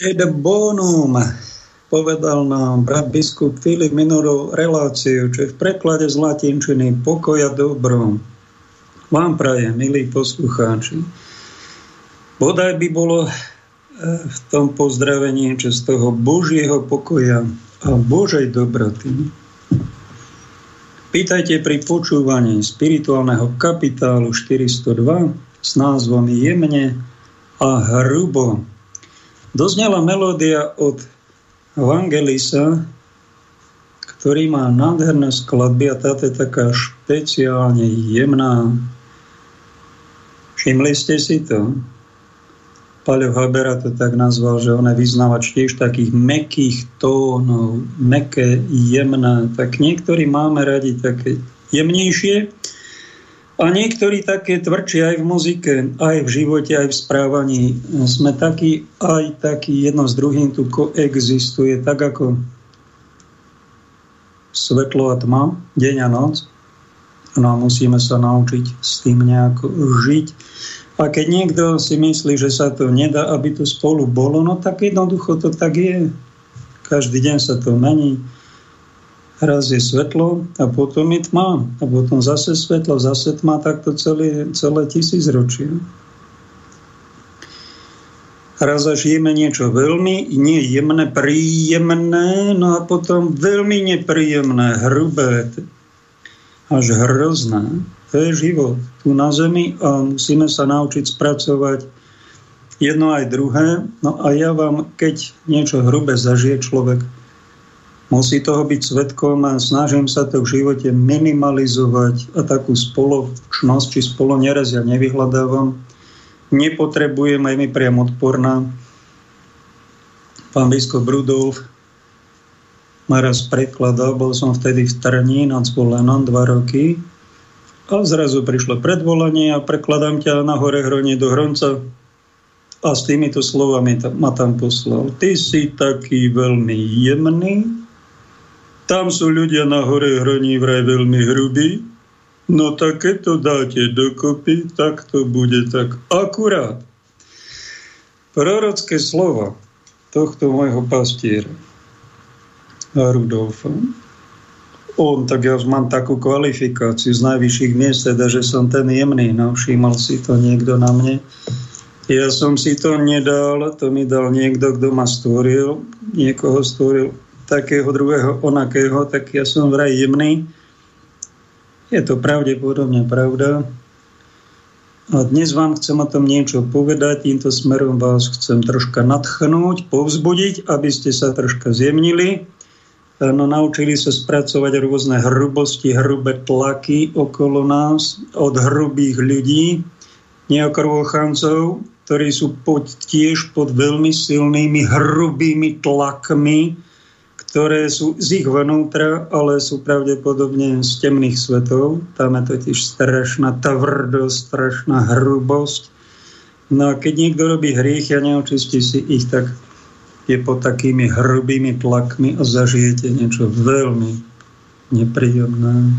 Et bonum, povedal nám brat biskup Filip minulú reláciu, čo je v preklade z latinčiny pokoja dobro. Vám prajem, milí poslucháči. Bodaj by bolo eh, v tom pozdravení, čo z toho Božieho pokoja a Božej dobroty. Pýtajte pri počúvaní spirituálneho kapitálu 402 s názvom Jemne a hrubo. Doznela melódia od Evangelisa, ktorý má nádherné skladby a táto je taká špeciálne jemná. Všimli ste si to? Paľo Habera to tak nazval, že on je vyznávač tiež takých mekých tónov, meké, jemné. Tak niektorí máme radi také jemnejšie, a niektorí také tvrdšie aj v muzike, aj v živote, aj v správaní. Sme takí, aj takí, jedno s druhým tu koexistuje, tak ako svetlo a tma, deň a noc. No a musíme sa naučiť s tým nejako žiť. A keď niekto si myslí, že sa to nedá, aby to spolu bolo, no tak jednoducho to tak je. Každý deň sa to mení raz je svetlo a potom je tma. A potom zase svetlo, zase tma, takto celé, celé tisíc ročia. Raz zažijeme niečo veľmi nejemné, príjemné, no a potom veľmi nepríjemné, hrubé, až hrozné. To je život tu na Zemi a musíme sa naučiť spracovať jedno aj druhé. No a ja vám, keď niečo hrubé zažije človek, Musí toho byť svetkom a snažím sa to v živote minimalizovať a takú spoločnosť či spolo neraz ja nevyhľadávam. Nepotrebujem, aj mi priam odporná. Pán biskup Rudolf ma raz prekladal, bol som vtedy v Trní nad Zvolenom dva roky a zrazu prišlo predvolanie a prekladám ťa na hore hronie do Hronca a s týmito slovami ma tam poslal. Ty si taký veľmi jemný, tam sú ľudia na hore hroní vraj veľmi hrubí, no tak keď to dáte dokopy, tak to bude tak akurát. Prorocké slova tohto môjho pastiera Rudolfa. On, tak ja mám takú kvalifikáciu z najvyšších miest, teda, že som ten jemný, no všímal si to niekto na mne. Ja som si to nedal, to mi dal niekto, kto ma stvoril, niekoho stvoril takého druhého onakého, tak ja som vraj jemný. Je to pravdepodobne pravda. A dnes vám chcem o tom niečo povedať, týmto smerom vás chcem troška nadchnúť, povzbudiť, aby ste sa troška zjemnili, no, naučili sa spracovať rôzne hrubosti, hrubé tlaky okolo nás od hrubých ľudí, neokrvochancov, ktorí sú pod, tiež pod veľmi silnými hrubými tlakmi, ktoré sú z ich vnútra, ale sú pravdepodobne z temných svetov. Tam je totiž strašná tvrdosť, strašná hrubosť. No a keď niekto robí hriech a neočistí si ich, tak je pod takými hrubými tlakmi a zažijete niečo veľmi nepríjemné.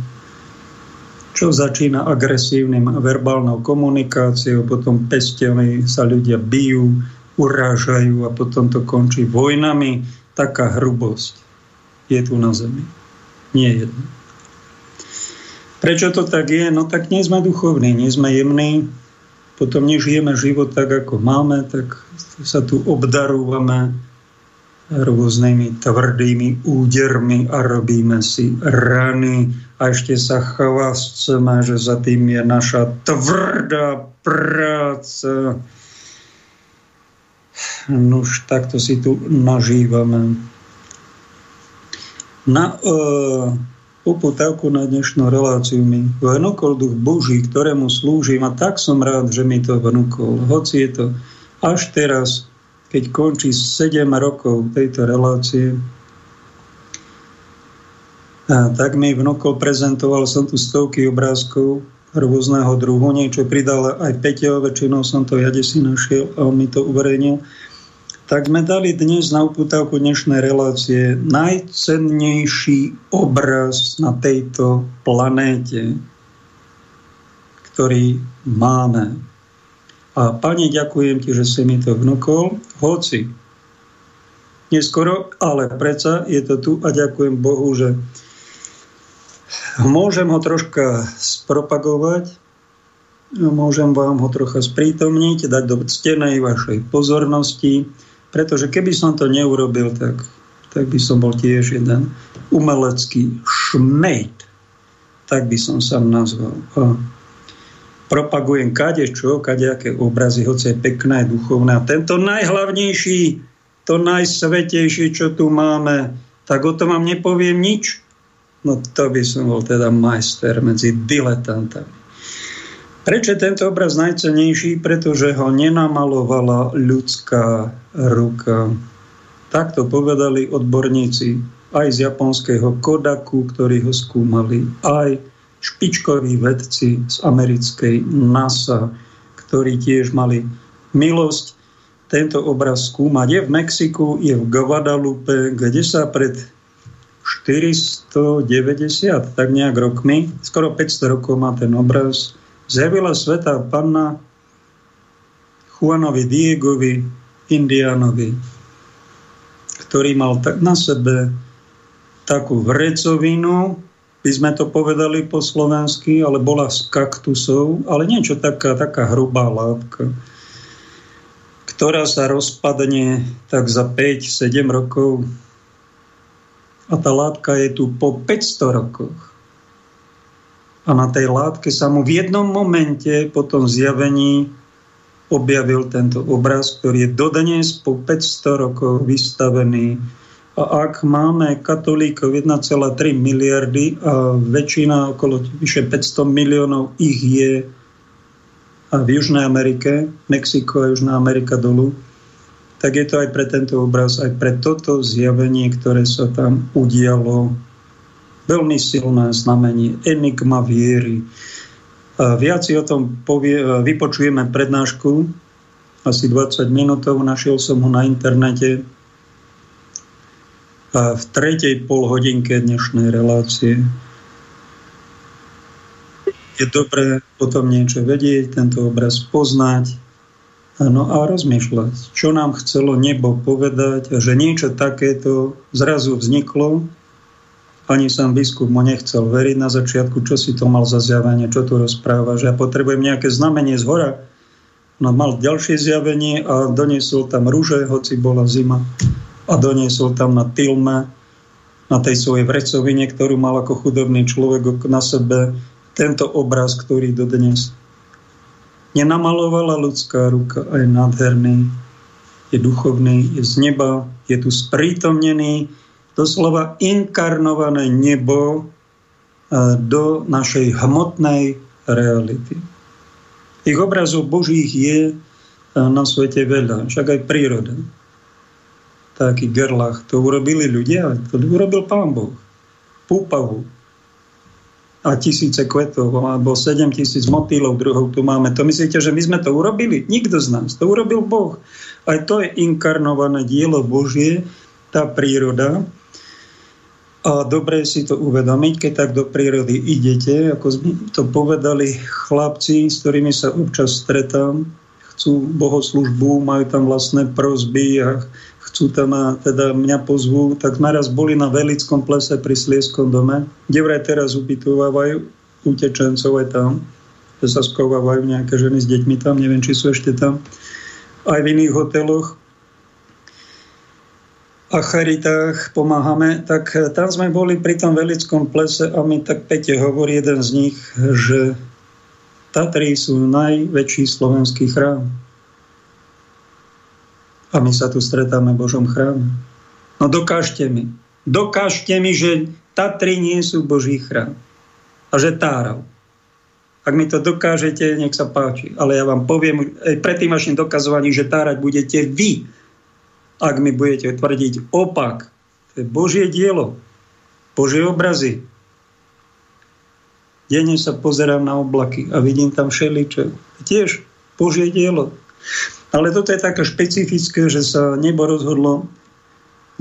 Čo začína agresívnym verbálnou komunikáciou, potom pestiami sa ľudia bijú, urážajú a potom to končí vojnami, taká hrubosť je tu na zemi. Nie jedna. Prečo to tak je? No tak nie sme duchovní, nie sme jemní, potom nežijeme život tak, ako máme, tak sa tu obdarúvame rôznymi tvrdými údermi a robíme si rany a ešte sa chvásceme, že za tým je naša tvrdá práca. Nož takto si tu nažívame na e, uputavku na dnešnú reláciu mi vnúkol duch Boží, ktorému slúžim a tak som rád, že mi to vnúkol. Hoci je to až teraz, keď končí 7 rokov tejto relácie, a tak mi vnúkol prezentoval som tu stovky obrázkov rôzneho druhu, niečo pridal aj Peťo, väčšinou som to ja si našiel a on mi to uverejnil tak sme dali dnes na uputávku dnešnej relácie najcennejší obraz na tejto planéte, ktorý máme. A pani, ďakujem ti, že si mi to vnúkol, hoci neskoro, ale predsa je to tu a ďakujem Bohu, že môžem ho troška spropagovať, môžem vám ho trocha sprítomniť, dať do ctenej vašej pozornosti, pretože keby som to neurobil, tak, tak by som bol tiež jeden umelecký šmejt, tak by som sa nazval. A propagujem kade čo, kadejaké obrazy, hoci je pekné, duchovné. A tento najhlavnejší, to najsvetejšie, čo tu máme, tak o tom vám nepoviem nič. No to by som bol teda majster medzi diletantami. Prečo je tento obraz najcenejší? Pretože ho nenamalovala ľudská ruka. Takto povedali odborníci aj z japonského Kodaku, ktorí ho skúmali, aj špičkoví vedci z americkej NASA, ktorí tiež mali milosť tento obraz skúmať. Je v Mexiku, je v Guadalupe, kde sa pred 490, tak nejak rokmi, skoro 500 rokov má ten obraz, zjavila sveta panna Juanovi Diegovi, Indianovi, ktorý mal na sebe takú vrecovinu, by sme to povedali po slovensky, ale bola z kaktusov, ale niečo taká, taká hrubá látka, ktorá sa rozpadne tak za 5-7 rokov. A tá látka je tu po 500 rokoch a na tej látke sa mu v jednom momente po tom zjavení objavil tento obraz, ktorý je dodnes po 500 rokov vystavený. A ak máme katolíkov 1,3 miliardy a väčšina, okolo vyše 500 miliónov ich je v Južnej Amerike, Mexiko a Južná Amerika dolu, tak je to aj pre tento obraz, aj pre toto zjavenie, ktoré sa tam udialo Veľmi silné znamenie, enigma viery. Viac si o tom povie, vypočujeme prednášku, asi 20 minútov, našiel som ho na internete v tretej polhodinke dnešnej relácie. Je dobré potom niečo vedieť, tento obraz poznať, No a rozmýšľať, čo nám chcelo nebo povedať, že niečo takéto zrazu vzniklo ani sám biskup mu nechcel veriť na začiatku, čo si to mal za zjavenie, čo tu rozpráva, že ja potrebujem nejaké znamenie z hora. No mal ďalšie zjavenie a doniesol tam rúže, hoci bola zima. A doniesol tam na tilme, na tej svojej vrecovine, ktorú mal ako chudobný človek na sebe, tento obraz, ktorý dodnes nenamalovala ľudská ruka, aj nádherný, je duchovný, je z neba, je tu sprítomnený, doslova inkarnované nebo e, do našej hmotnej reality. Tých obrazov Božích je e, na svete veľa, však aj príroda. Taký gerlach. To urobili ľudia, to urobil Pán Boh. Púpavu. A tisíce kvetov, alebo 7 tisíc motýlov druhov tu máme. To myslíte, že my sme to urobili? Nikto z nás. To urobil Boh. Aj to je inkarnované dielo Božie, tá príroda. A dobre si to uvedomiť, keď tak do prírody idete, ako to povedali chlapci, s ktorými sa občas stretám, chcú bohoslužbu, majú tam vlastné prozby a chcú tam a teda mňa pozvú, tak sme raz boli na Velickom plese pri Slieskom dome, kde vraj teraz ubytovávajú utečencov aj tam, že sa skovávajú nejaké ženy s deťmi tam, neviem, či sú ešte tam, aj v iných hoteloch a charitách pomáhame, tak eh, tam sme boli pri tom Velickom plese a mi tak Pete hovorí jeden z nich, že Tatry sú najväčší slovenský chrám. A my sa tu stretáme v Božom chráme. No dokážte mi, dokážte mi, že Tatry nie sú Boží chrám. A že Tárov. Ak mi to dokážete, nech sa páči. Ale ja vám poviem, pred tým vašim dokazovaním, že tárať budete vy ak mi budete tvrdiť opak, to je Božie dielo, Božie obrazy. Denne sa pozerám na oblaky a vidím tam všeličo. Tiež Božie dielo. Ale toto je také špecifické, že sa nebo rozhodlo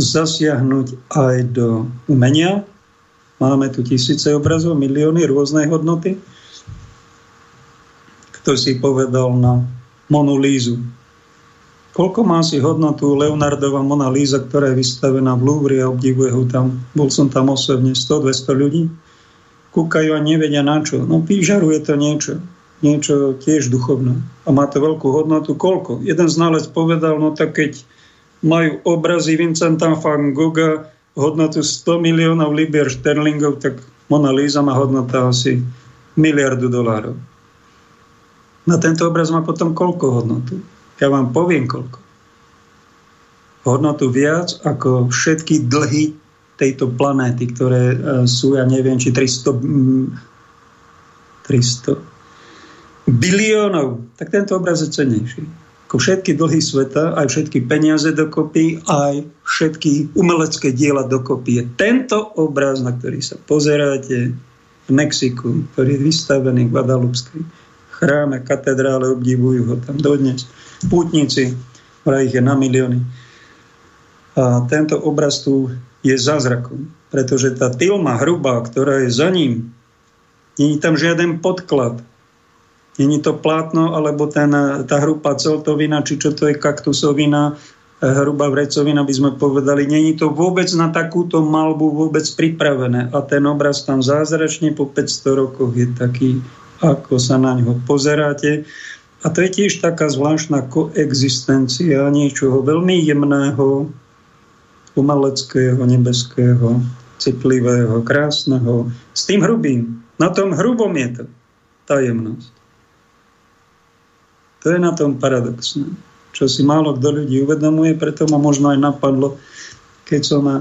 zasiahnuť aj do umenia. Máme tu tisíce obrazov, milióny rôznej hodnoty. Kto si povedal na Monolízu, Koľko má si hodnotu Leonardova Mona Lisa, ktorá je vystavená v Louvre a obdivuje ho tam. Bol som tam osobne 100-200 ľudí. Kúkajú a nevedia na čo. No vyžaruje to niečo. Niečo tiež duchovné. A má to veľkú hodnotu. Koľko? Jeden znalec povedal, no tak keď majú obrazy Vincenta van Gogha hodnotu 100 miliónov libier šterlingov, tak Mona Lisa má hodnota asi miliardu dolárov. Na tento obraz má potom koľko hodnotu? Ja vám poviem koľko. Hodnotu viac ako všetky dlhy tejto planéty, ktoré e, sú, ja neviem, či 300, 300 biliónov, tak tento obraz je cenejší. Ako všetky dlhy sveta, aj všetky peniaze dokopy, aj všetky umelecké diela dokopy je tento obraz, na ktorý sa pozeráte v Mexiku, ktorý je vystavený v Guadalupskej chráme, katedrále, obdivujú ho tam dodnes pútnici, vraj ich je na milióny. A tento obraz tu je zázrakom, pretože tá tilma hrubá, ktorá je za ním, není tam žiaden podklad. Není to plátno, alebo ten, tá hrubá celtovina, či čo to je kaktusovina, hrubá vrecovina, by sme povedali. Není to vôbec na takúto malbu vôbec pripravené. A ten obraz tam zázračne po 500 rokoch je taký, ako sa na ňo pozeráte. A to je tiež taká zvláštna koexistencia niečoho veľmi jemného, umeleckého, nebeského, citlivého, krásneho, s tým hrubým. Na tom hrubom je to tá jemnosť. To je na tom paradoxné, čo si málo kto ľudí uvedomuje, preto ma možno aj napadlo, keď som ma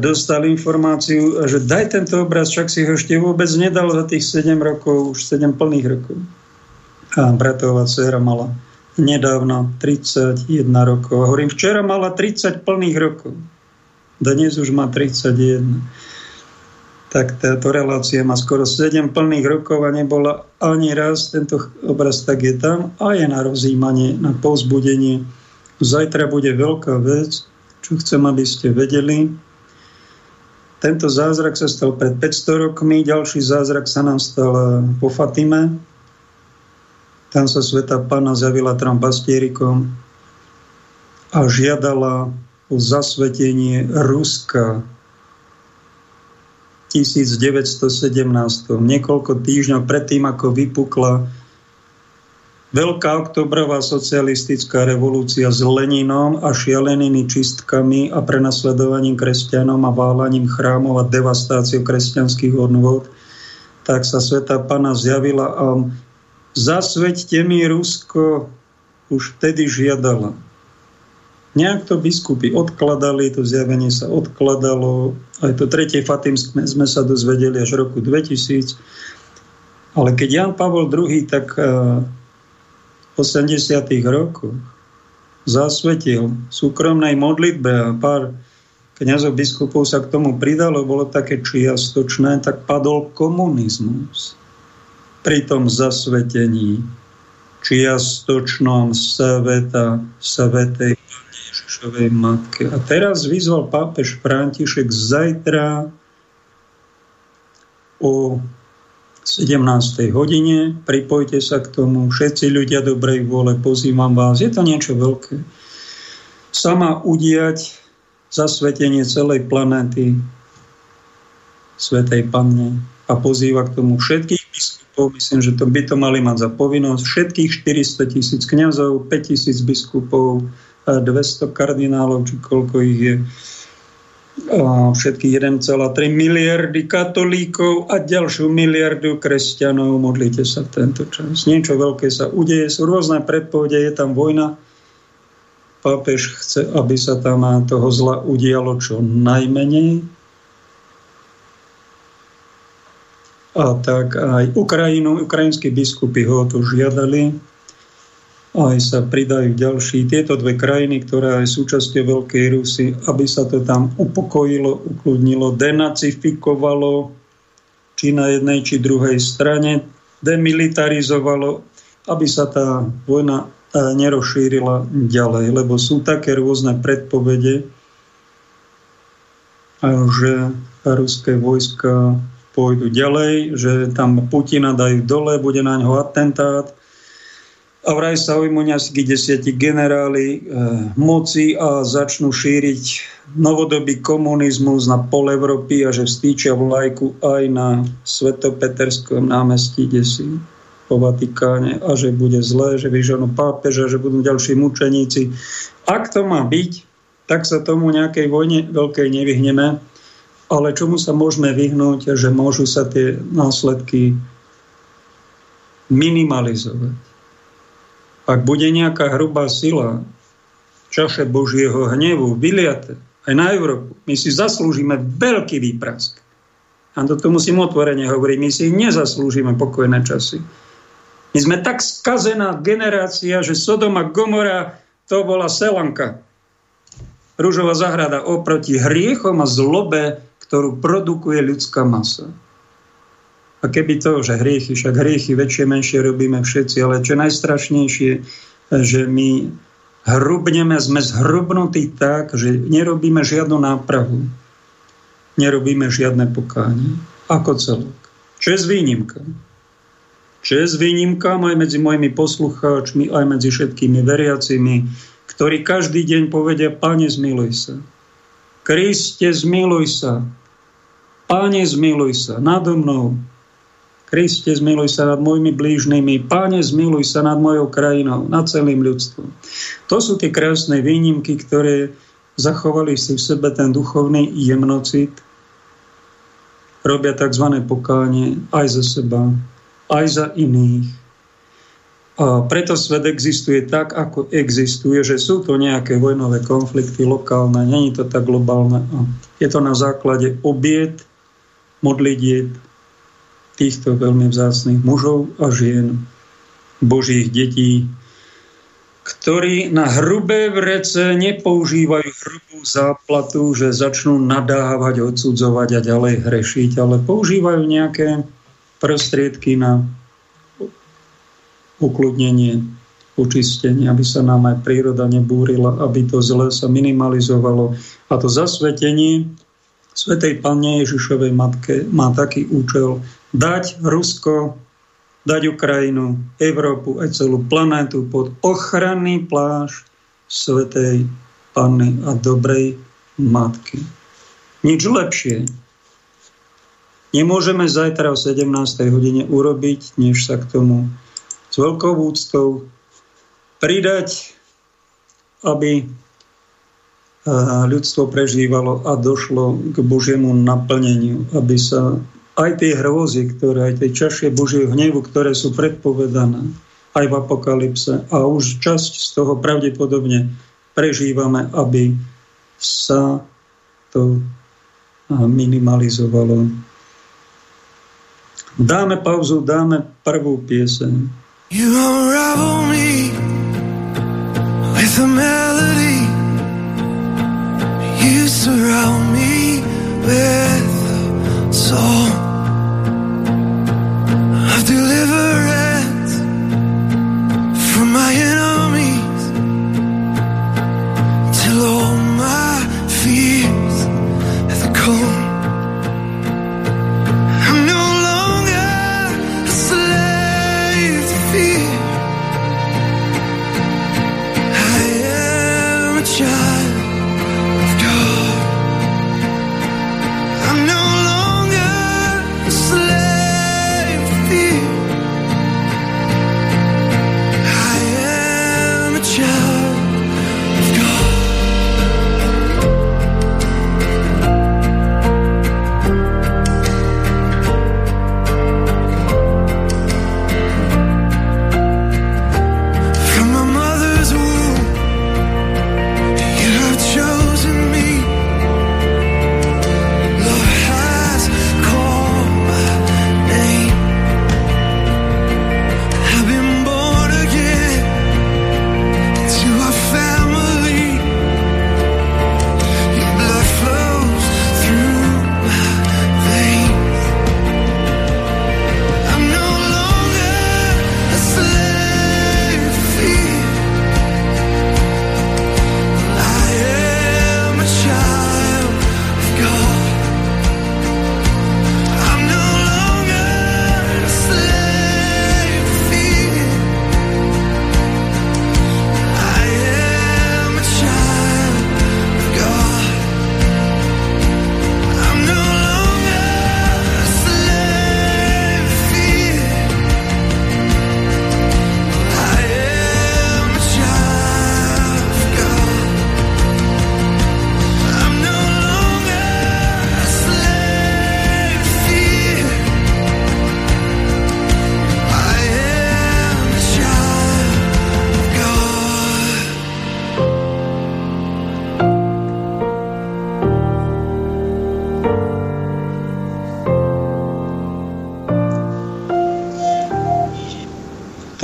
dostal informáciu, že daj tento obraz, však si ho ešte vôbec nedal za tých 7 rokov, už 7 plných rokov. Bratová dcera mala nedávno 31 rokov. A hovorím, včera mala 30 plných rokov. Dnes už má 31. Tak táto relácia má skoro 7 plných rokov a nebola ani raz. Tento obraz tak je tam a je na rozjímanie, na povzbudenie. Zajtra bude veľká vec, čo chcem, aby ste vedeli. Tento zázrak sa stal pred 500 rokmi, ďalší zázrak sa nám stal po Fatime, tam sa sveta pána zavila trom pastierikom a žiadala o zasvetenie Ruska 1917. Niekoľko týždňov predtým, ako vypukla Veľká oktobrová socialistická revolúcia s Leninom a šialenými čistkami a prenasledovaním kresťanom a válaním chrámov a devastáciou kresťanských hodnôt, tak sa Sveta Pana zjavila a zasveďte mi Rusko, už vtedy žiadala. Nejak to biskupy odkladali, to zjavenie sa odkladalo, aj to tretie Fatimské sme sa dozvedeli až roku 2000. Ale keď Jan Pavol II tak eh, v 80. rokoch zasvetil súkromnej modlitbe a pár kniazov biskupov sa k tomu pridalo, bolo také čiastočné, tak padol komunizmus pri tom zasvetení čiastočnom sveta, svetej Ježišovej matke. A teraz vyzval pápež František zajtra o 17. hodine. Pripojte sa k tomu. Všetci ľudia dobrej vôle, pozývam vás. Je to niečo veľké. Sama udiať zasvetenie celej planéty Svetej Panne a pozýva k tomu všetkých biskupov. Myslím, že to by to mali mať za povinnosť. Všetkých 400 tisíc kniazov, 5 tisíc biskupov, 200 kardinálov, či koľko ich je, všetkých 1,3 miliardy katolíkov a ďalšiu miliardu kresťanov. Modlite sa tento čas. Niečo veľké sa udeje, sú rôzne predpovede, je tam vojna. Pápež chce, aby sa tam toho zla udialo čo najmenej a tak aj Ukrajinu, ukrajinskí biskupy ho to žiadali, aj sa pridajú ďalší. Tieto dve krajiny, ktoré aj súčasťou Veľkej Rusy, aby sa to tam upokojilo, ukludnilo, denacifikovalo, či na jednej, či druhej strane, demilitarizovalo, aby sa tá vojna e, nerozšírila ďalej, lebo sú také rôzne predpovede, že ruské vojska pôjdu ďalej, že tam Putina dajú dole, bude na ňo atentát a vraj sa ujmú nejakí desiatí generáli e, moci a začnú šíriť novodobý komunizmus na pol Európy a že vstýčia vlajku aj na Svetopeterskom námestí, kde si po Vatikáne a že bude zlé, že vyžanú pápeža, že budú ďalší mučeníci. Ak to má byť, tak sa tomu nejakej vojne veľkej nevyhneme, ale čomu sa môžeme vyhnúť, že môžu sa tie následky minimalizovať ak bude nejaká hrubá sila čaše Božieho hnevu vyliate aj na Európu, my si zaslúžime veľký výprask. A to musím otvorene hovoriť, my si nezaslúžime pokojné časy. My sme tak skazená generácia, že Sodom a Gomora to bola selanka. Rúžová zahrada oproti hriechom a zlobe, ktorú produkuje ľudská masa. A keby to, že hriechy, však hriechy väčšie, menšie robíme všetci, ale čo najstrašnejšie, že my hrubneme, sme zhrubnutí tak, že nerobíme žiadnu nápravu. Nerobíme žiadne pokánie. Ako celok. Čo je s výnimkou? Čo je s výnimkám aj medzi mojimi poslucháčmi, aj medzi všetkými veriacimi, ktorí každý deň povedia, Pane, zmiluj sa. Kriste, zmiluj sa. Pane, zmiluj sa nado mnou, Kriste, zmiluj sa nad mojimi blížnymi, Páne, zmiluj sa nad mojou krajinou, nad celým ľudstvom. To sú tie krásne výnimky, ktoré zachovali si v sebe ten duchovný jemnocit, robia tzv. pokánie aj za seba, aj za iných. A preto svet existuje tak, ako existuje, že sú to nejaké vojnové konflikty lokálne, není to tak globálne. Je to na základe obiet, modlitieb, týchto veľmi vzácných mužov a žien, Božích detí, ktorí na hrubé vrece nepoužívajú hrubú záplatu, že začnú nadávať, odsudzovať a ďalej hrešiť, ale používajú nejaké prostriedky na ukludnenie, učistenie, aby sa nám aj príroda nebúrila, aby to zle sa minimalizovalo. A to zasvetenie Svetej Pane Ježišovej Matke má taký účel, dať Rusko, dať Ukrajinu, Európu aj celú planétu pod ochranný pláž Svetej Panny a dobrej Matky. Nič lepšie nemôžeme zajtra o 17. hodine urobiť, než sa k tomu s veľkou úctou pridať, aby ľudstvo prežívalo a došlo k Božiemu naplneniu, aby sa aj tie hrôzy, ktoré, aj tie čašie Božieho hnevu, ktoré sú predpovedané aj v apokalypse a už časť z toho pravdepodobne prežívame, aby sa to minimalizovalo. Dáme pauzu, dáme prvú pieseň. You unravel me with a melody. You surround me with a song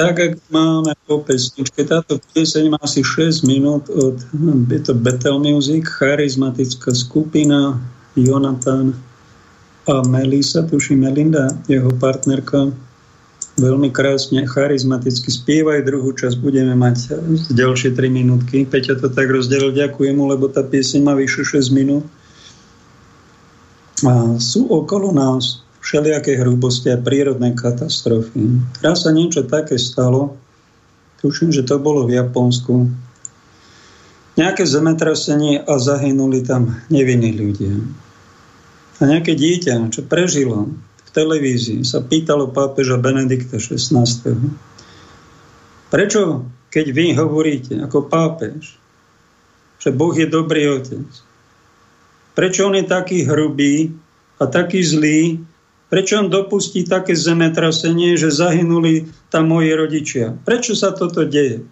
Tak, ak máme po pesničke, táto pieseň má asi 6 minút od, je to Betel Music, charizmatická skupina, Jonathan a Melisa, tuším Melinda, jeho partnerka, veľmi krásne, charizmaticky spievajú. Druhú časť budeme mať ďalšie 3 minútky. Peťa to tak rozdelil, ďakujem mu, lebo tá pieseň má vyše 6 minút. A sú okolo nás všelijaké hrubosti a prírodné katastrofy. Raz sa niečo také stalo, tuším, že to bolo v Japonsku, nejaké zemetrasenie a zahynuli tam nevinní ľudia. A nejaké dieťa, čo prežilo, televízii sa pýtalo pápeža Benedikta XVI. Prečo, keď vy hovoríte ako pápež, že Boh je dobrý otec, prečo on je taký hrubý a taký zlý, prečo on dopustí také zemetrasenie, že zahynuli tam moji rodičia? Prečo sa toto deje?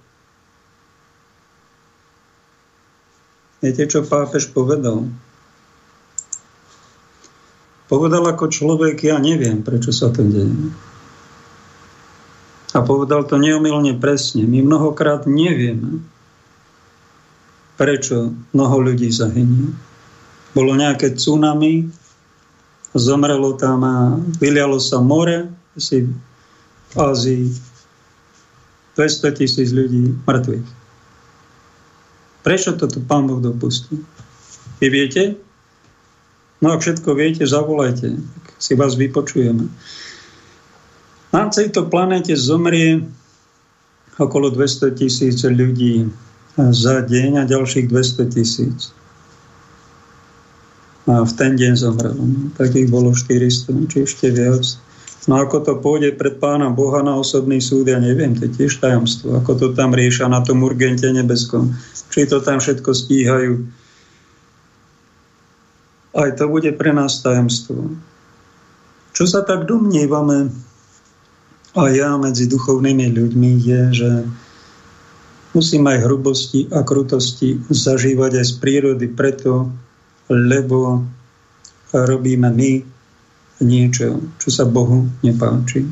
Viete, čo pápež povedal? Povedal ako človek, ja neviem, prečo sa to deje. A povedal to neomilne presne. My mnohokrát nevieme, prečo mnoho ľudí zahynie. Bolo nejaké tsunami, zomrelo tam a vylialo sa more, asi v Ázii 200 tisíc ľudí mŕtvych. Prečo to tu Pán Boh dopustí? Vy viete? No ak všetko viete, zavolajte, tak si vás vypočujeme. Na tejto planéte zomrie okolo 200 tisíc ľudí za deň a ďalších 200 tisíc. A v ten deň zomrelo. Takých bolo 400, či ešte viac. No ako to pôjde pred pána Boha na osobný súd, ja neviem, to je tiež tajomstvo. Ako to tam riešia na tom urgente nebeskom. Či to tam všetko stíhajú aj to bude pre nás tajomstvo. Čo sa tak domnievame a ja medzi duchovnými ľuďmi je, že musím aj hrubosti a krutosti zažívať aj z prírody preto, lebo robíme my niečo, čo sa Bohu nepáči.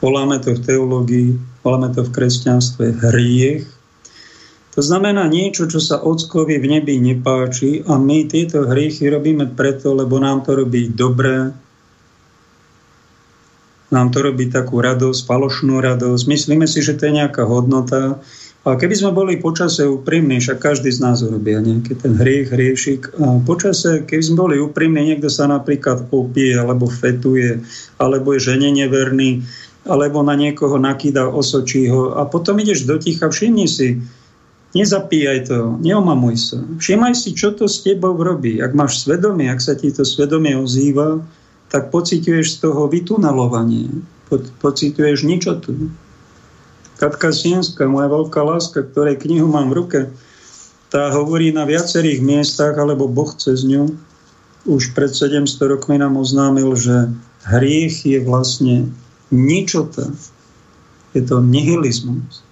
Voláme to v teológii, voláme to v kresťanstve hriech, to znamená niečo, čo sa ockovi v nebi nepáči a my tieto hriechy robíme preto, lebo nám to robí dobré, nám to robí takú radosť, falošnú radosť. Myslíme si, že to je nejaká hodnota. A keby sme boli počase úprimní, však každý z nás urobia nejaký ten hriech, hriešik. A počase, keby sme boli úprimní, niekto sa napríklad opije, alebo fetuje, alebo je žene neverný, alebo na niekoho nakýda osočího. A potom ideš do ticha, všimni si, Nezapíjaj to, neomamuj sa. Všimaj si, čo to s tebou robí. Ak máš svedomie, ak sa ti to svedomie ozýva, tak pociťuješ z toho vytunelovanie. Po, pociťuješ ničotu. Katka Sienska, moja veľká láska, ktorej knihu mám v ruke, tá hovorí na viacerých miestach, alebo Boh cez ňu už pred 700 rokmi nám oznámil, že hriech je vlastne ničota. Je to nihilizmus.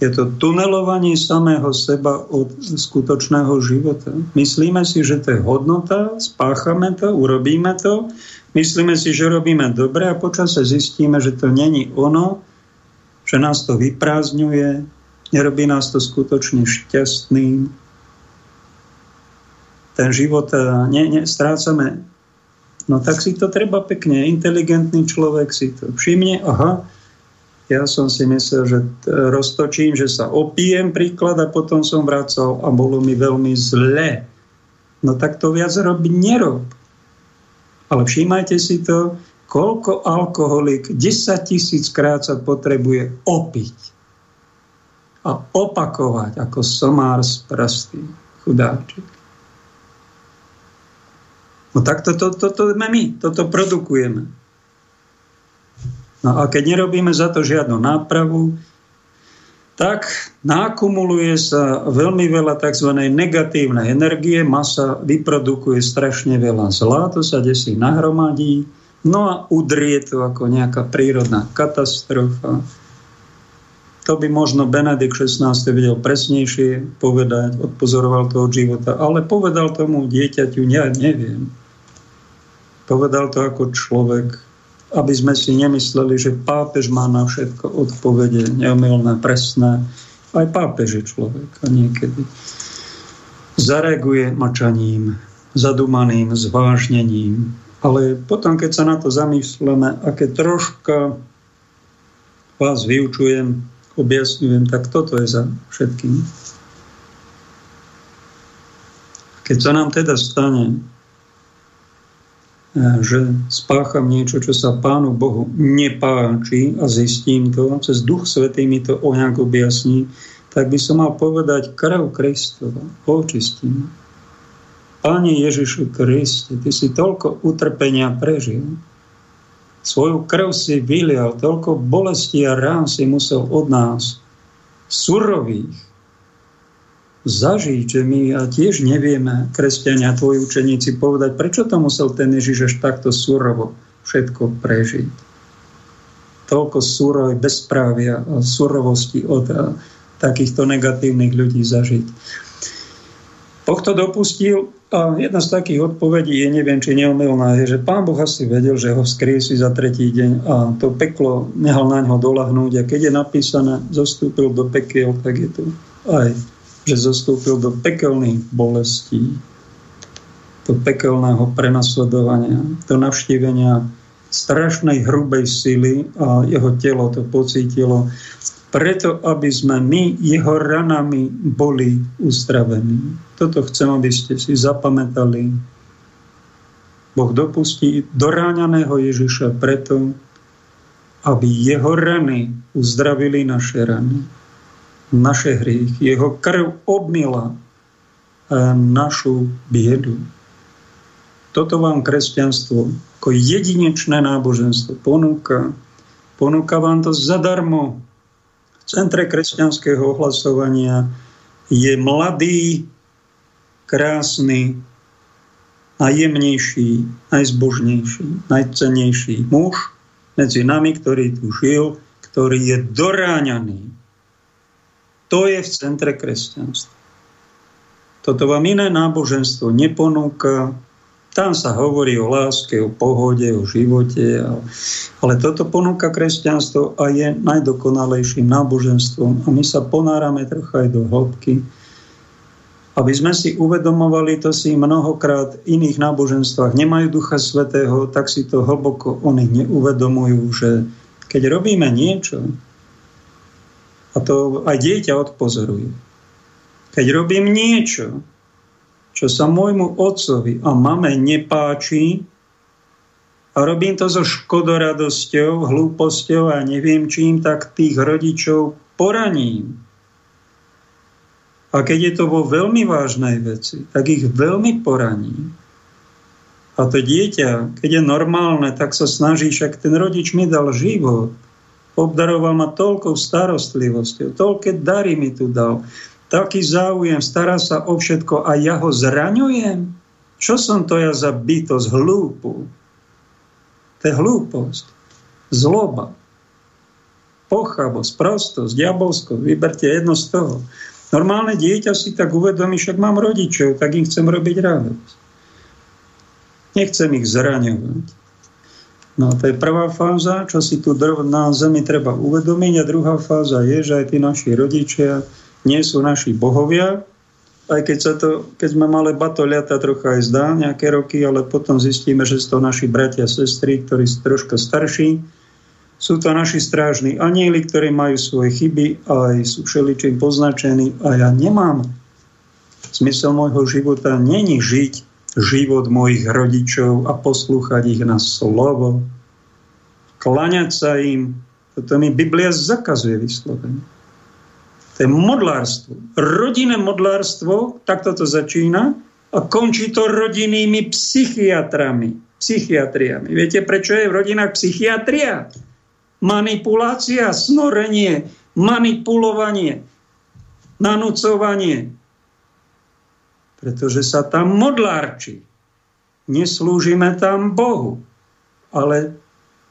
Je to tunelovanie samého seba od skutočného života. Myslíme si, že to je hodnota, spáchame to, urobíme to, myslíme si, že robíme dobre a počase zistíme, že to není ono, že nás to vyprázdňuje, nerobí nás to skutočne šťastným. Ten život ne, ne, strácame. No tak si to treba pekne, inteligentný človek si to všimne, aha, ja som si myslel, že roztočím, že sa opijem príklad a potom som vracal a bolo mi veľmi zle. No tak to viac robiť nerob. Ale všímajte si to, koľko alkoholik 10 tisíc krát sa potrebuje opiť a opakovať ako somár z prstý chudáčik. No tak toto to, to, to my, toto produkujeme. No a keď nerobíme za to žiadnu nápravu, tak nakumuluje sa veľmi veľa tzv. negatívnej energie, masa vyprodukuje strašne veľa zla, to sa desí nahromadí, no a udrie to ako nejaká prírodná katastrofa. To by možno Benedikt XVI vedel presnejšie povedať, odpozoroval to života, ale povedal tomu dieťaťu, ja neviem. Povedal to ako človek, aby sme si nemysleli, že pápež má na všetko odpovede neomilné, presné. Aj pápež je človek a niekedy zareaguje mačaním, zadumaným, zvážnením. Ale potom, keď sa na to zamýšľame, aké troška vás vyučujem, objasňujem, tak toto je za všetkým. Keď sa nám teda stane, E, že spácham niečo, čo sa Pánu Bohu nepáči a zistím to, cez Duch Svetý mi to nejak objasní, tak by som mal povedať krv Kristova, očistím. Pane Ježišu Kriste, Ty si toľko utrpenia prežil, svoju krv si vylial, toľko bolesti a rán si musel od nás, surových, zažiť, že my tiež nevieme, kresťania, tvoji učeníci, povedať, prečo to musel ten Ježiš až takto surovo všetko prežiť. Toľko súrovej bezprávia a surovosti od a, takýchto negatívnych ľudí zažiť. Boh to dopustil a jedna z takých odpovedí je, neviem, či neomilná, je, že pán Boh asi vedel, že ho vzkriesí za tretí deň a to peklo nehal na ňo dolahnúť. A keď je napísané, zostúpil do pekiel, tak je tu aj že zostúpil do pekelných bolestí, do pekelného prenasledovania, do navštívenia strašnej hrubej sily a jeho telo to pocítilo, preto aby sme my jeho ranami boli uzdravení. Toto chcem, aby ste si zapamätali. Boh dopustí doráňaného Ježiša preto, aby jeho rany uzdravili naše rany naše hriechy. Jeho krv obmila e, našu biedu. Toto vám kresťanstvo ako jedinečné náboženstvo ponúka. Ponúka vám to zadarmo. Centre kresťanského ohlasovania je mladý, krásny, najjemnejší, najzbožnejší, najcenejší muž medzi nami, ktorý tu žil, ktorý je doráňaný to je v centre kresťanstva. Toto vám iné náboženstvo neponúka. Tam sa hovorí o láske, o pohode, o živote, ale toto ponúka kresťanstvo a je najdokonalejším náboženstvom. A my sa ponárame trocha aj do hĺbky, aby sme si uvedomovali, to si mnohokrát v iných náboženstvách nemajú Ducha Svetého, tak si to hlboko oni neuvedomujú, že keď robíme niečo, a to aj dieťa odpozoruje. Keď robím niečo, čo sa môjmu otcovi a mame nepáči a robím to so škodoradosťou, hlúposťou a neviem čím, tak tých rodičov poraním. A keď je to vo veľmi vážnej veci, tak ich veľmi poraním. A to dieťa, keď je normálne, tak sa snaží, však ten rodič mi dal život obdaroval ma toľkou starostlivosťou, toľké dary mi tu dal, taký záujem, stará sa o všetko a ja ho zraňujem? Čo som to ja za bytosť hlúpu? To je hlúposť, zloba, pochabosť, prostosť, diabolskosť. Vyberte jedno z toho. Normálne dieťa si tak uvedomí, však mám rodičov, tak im chcem robiť radosť. Nechcem ich zraňovať. No to je prvá fáza, čo si tu na Zemi treba uvedomiť a druhá fáza je, že aj tí naši rodičia nie sú naši bohovia, aj keď, sa to, keď sme mali batoliata trocha aj zdá nejaké roky, ale potom zistíme, že sú to naši bratia a sestry, ktorí sú troška starší. Sú to naši strážni anieli, ktorí majú svoje chyby aj sú všeličím poznačení a ja nemám. Zmysel môjho života není žiť život mojich rodičov a poslúchať ich na slovo, klaňať sa im. Toto mi Biblia zakazuje vyslovene. To je modlárstvo. Rodinné modlárstvo, takto to začína a končí to rodinnými psychiatrami. Psychiatriami. Viete, prečo je v rodinách psychiatria? Manipulácia, snorenie, manipulovanie, nanúcovanie, pretože sa tam modlárči. Neslúžime tam Bohu, ale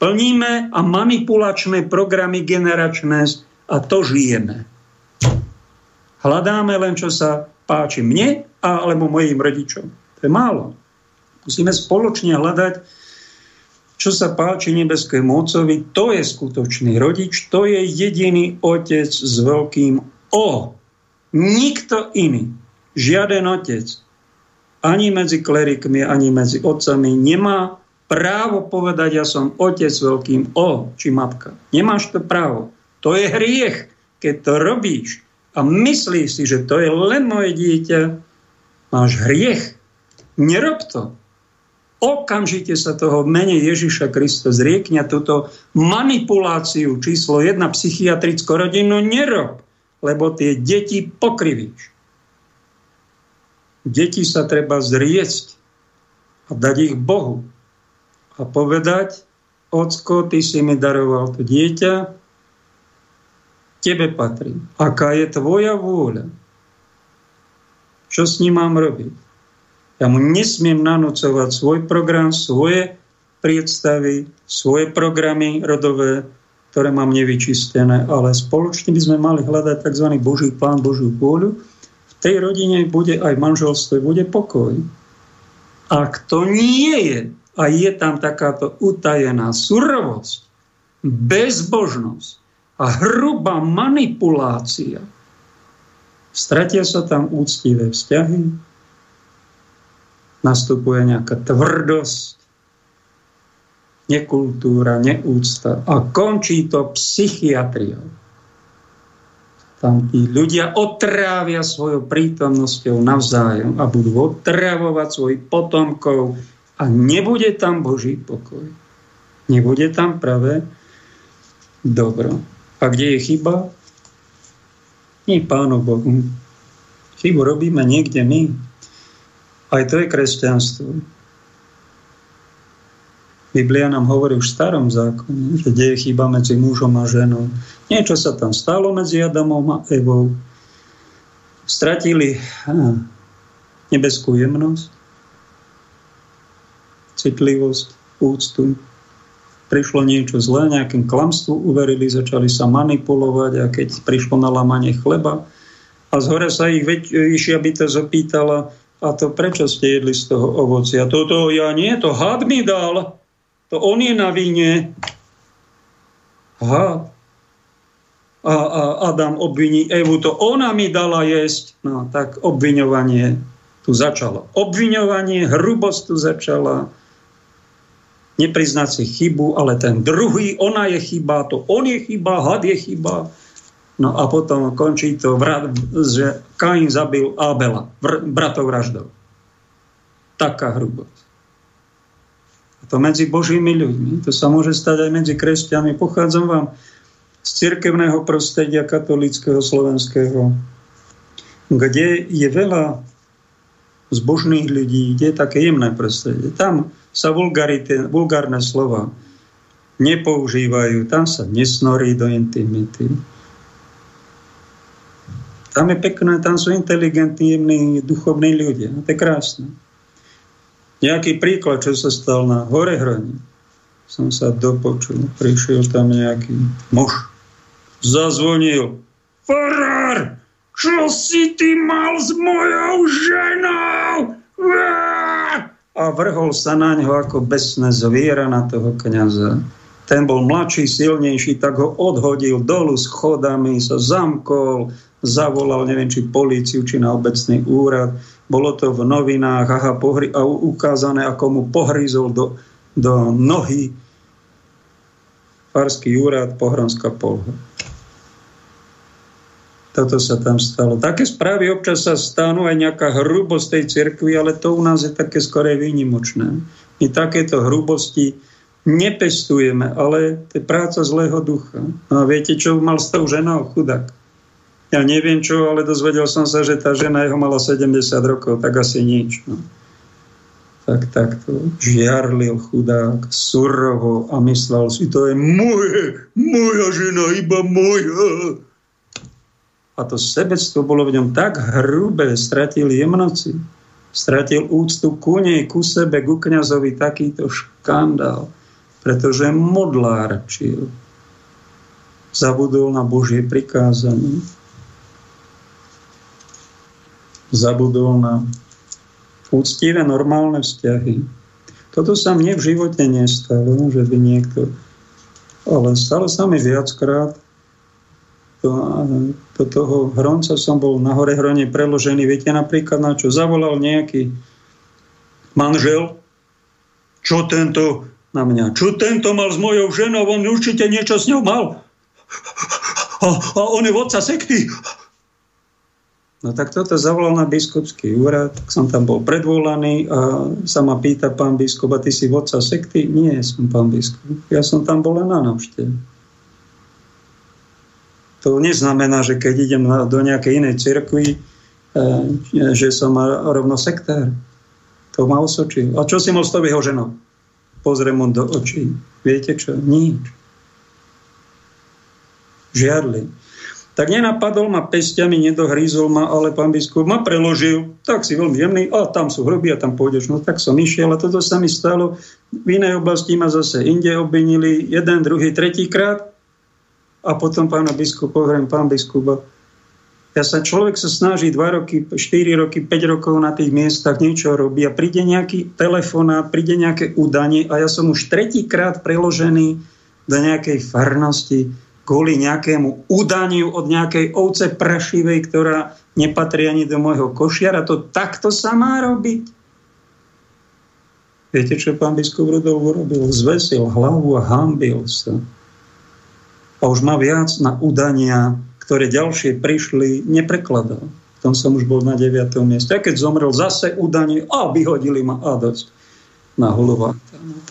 plníme a manipulačné programy generačné a to žijeme. Hľadáme len, čo sa páči mne alebo mojim rodičom. To je málo. Musíme spoločne hľadať čo sa páči nebeskému Otcovi, to je skutočný rodič, to je jediný otec s veľkým O. Nikto iný, žiaden otec, ani medzi klerikmi, ani medzi otcami nemá právo povedať, ja som otec veľkým O, či matka. Nemáš to právo. To je hriech, keď to robíš a myslíš si, že to je len moje dieťa, máš hriech. Nerob to. Okamžite sa toho mene Ježiša Krista zriekňa túto manipuláciu číslo jedna psychiatrickú rodinu nerob, lebo tie deti pokrivíš. Deti sa treba zriecť a dať ich Bohu. A povedať, Ocko, ty si mi daroval to dieťa, tebe patrí. Aká je tvoja vôľa? Čo s ním mám robiť? Ja mu nesmiem nanúcovať svoj program, svoje predstavy, svoje programy rodové, ktoré mám nevyčistené, ale spoločne by sme mali hľadať tzv. Boží plán, Božiu vôľu tej rodine bude aj v manželstve, bude pokoj. Ak to nie je, a je tam takáto utajená surovosť, bezbožnosť a hrubá manipulácia, stratia sa tam úctivé vzťahy, nastupuje nejaká tvrdosť, nekultúra, neúcta a končí to psychiatriou tam tí ľudia otrávia svojou prítomnosťou navzájom a budú otravovať svojich potomkov a nebude tam Boží pokoj. Nebude tam pravé dobro. A kde je chyba? Nie Pánu Bohu. Chybu robíme niekde my. Aj to je kresťanstvo. Biblia nám hovorí už v starom zákone, že deje chyba medzi mužom a ženou. Niečo sa tam stalo medzi Adamom a Evou. Stratili nebeskú jemnosť, citlivosť, úctu. Prišlo niečo zlé, nejakým klamstvu uverili, začali sa manipulovať a keď prišlo na lamanie chleba a z hore sa ich vyššia byta zopýtala, a to prečo ste jedli z toho ovocia? Toto ja nie, to had mi dal. To on je na vine. Aha. A, a Adam obviní Evu, to ona mi dala jesť. No tak obviňovanie tu začalo. Obviňovanie, hrubosť tu začala. Nepriznať si chybu, ale ten druhý, ona je chyba, to on je chyba, had je chyba. No a potom končí to, že Kain zabil Abela, bratov vraždov. Taká hrubosť to medzi Božími ľuďmi. To sa môže stať aj medzi kresťanmi. Pochádzam vám z cirkevného prostredia katolického slovenského, kde je veľa zbožných ľudí, kde je také jemné prostredie. Tam sa vulgarite, vulgárne slova nepoužívajú, tam sa nesnorí do intimity. Tam je pekné, tam sú inteligentní, jemní, duchovní ľudia. To je krásne. Nejaký príklad, čo sa stal na Horehrani. Som sa dopočul. Prišiel tam nejaký muž. Zazvonil. Farár, čo si ty mal s mojou ženou? A vrhol sa na ňo ako besné zviera na toho kniaza. Ten bol mladší, silnejší, tak ho odhodil dolu s chodami, sa zamkol, zavolal, neviem, či políciu, či na obecný úrad bolo to v novinách aha, pohry, a ukázané, ako mu pohryzol do, do nohy farský úrad Pohronská polha. Toto sa tam stalo. Také správy občas sa stanú aj nejaká hrubosť tej cirkvi, ale to u nás je také skore výnimočné. My takéto hrubosti nepestujeme, ale to je práca zlého ducha. A viete, čo mal s tou ženou? Chudák ja neviem čo, ale dozvedel som sa, že tá žena jeho mala 70 rokov, tak asi nič. No. Tak takto žiarlil chudák surovo a myslel si, to je moje, moja žena, iba moja. A to sebectvo bolo v ňom tak hrubé, stratil jemnoci, stratil úctu ku nej, ku sebe, ku kniazovi, takýto škandál, pretože modlárčil, zabudol na Božie prikázanie zabudol na úctivé normálne vzťahy. To Toto sa mne v živote nestalo, že by niekto... Ale stalo sa mi viackrát. Do toho hronca som bol na hore hrone preložený. Viete napríklad na čo? Zavolal nejaký manžel, čo tento na mňa, čo tento mal s mojou ženou, on určite niečo s ňou mal. A, a on je vodca sekty. No tak toto zavolal na biskupský úrad, tak som tam bol predvolaný a sa ma pýta pán biskup, a ty si vodca sekty? Nie, som pán biskup. Ja som tam bol len na návšteve. To neznamená, že keď idem do nejakej inej cirkvi, e, že som rovno sektár. To ma osočil. A čo si jeho ženou? Pozriem mu do očí. Viete čo? Nič. Žiadli tak nenapadol ma pestiami, nedohrízol ma, ale pán biskup ma preložil, tak si veľmi jemný, a tam sú hroby a tam pôjdeš. No tak som išiel a toto sa mi stalo. V inej oblasti ma zase inde obvinili, jeden, druhý, tretí krát. A potom pána biskupa, hovorím, pán biskupa, ja sa človek sa snaží 2 roky, 4 roky, 5 rokov na tých miestach niečo robí a príde nejaký telefonát, príde nejaké údanie a ja som už tretíkrát preložený do nejakej farnosti kvôli nejakému udaniu od nejakej ovce prašivej, ktorá nepatrí ani do môjho košiara. To takto sa má robiť. Viete, čo pán biskup Rudolf urobil? Zvesil hlavu a hambil sa. A už má viac na udania, ktoré ďalšie prišli, neprekladal. V tom som už bol na 9. mieste. A keď zomrel zase udanie, a vyhodili ma a dosť na hlava.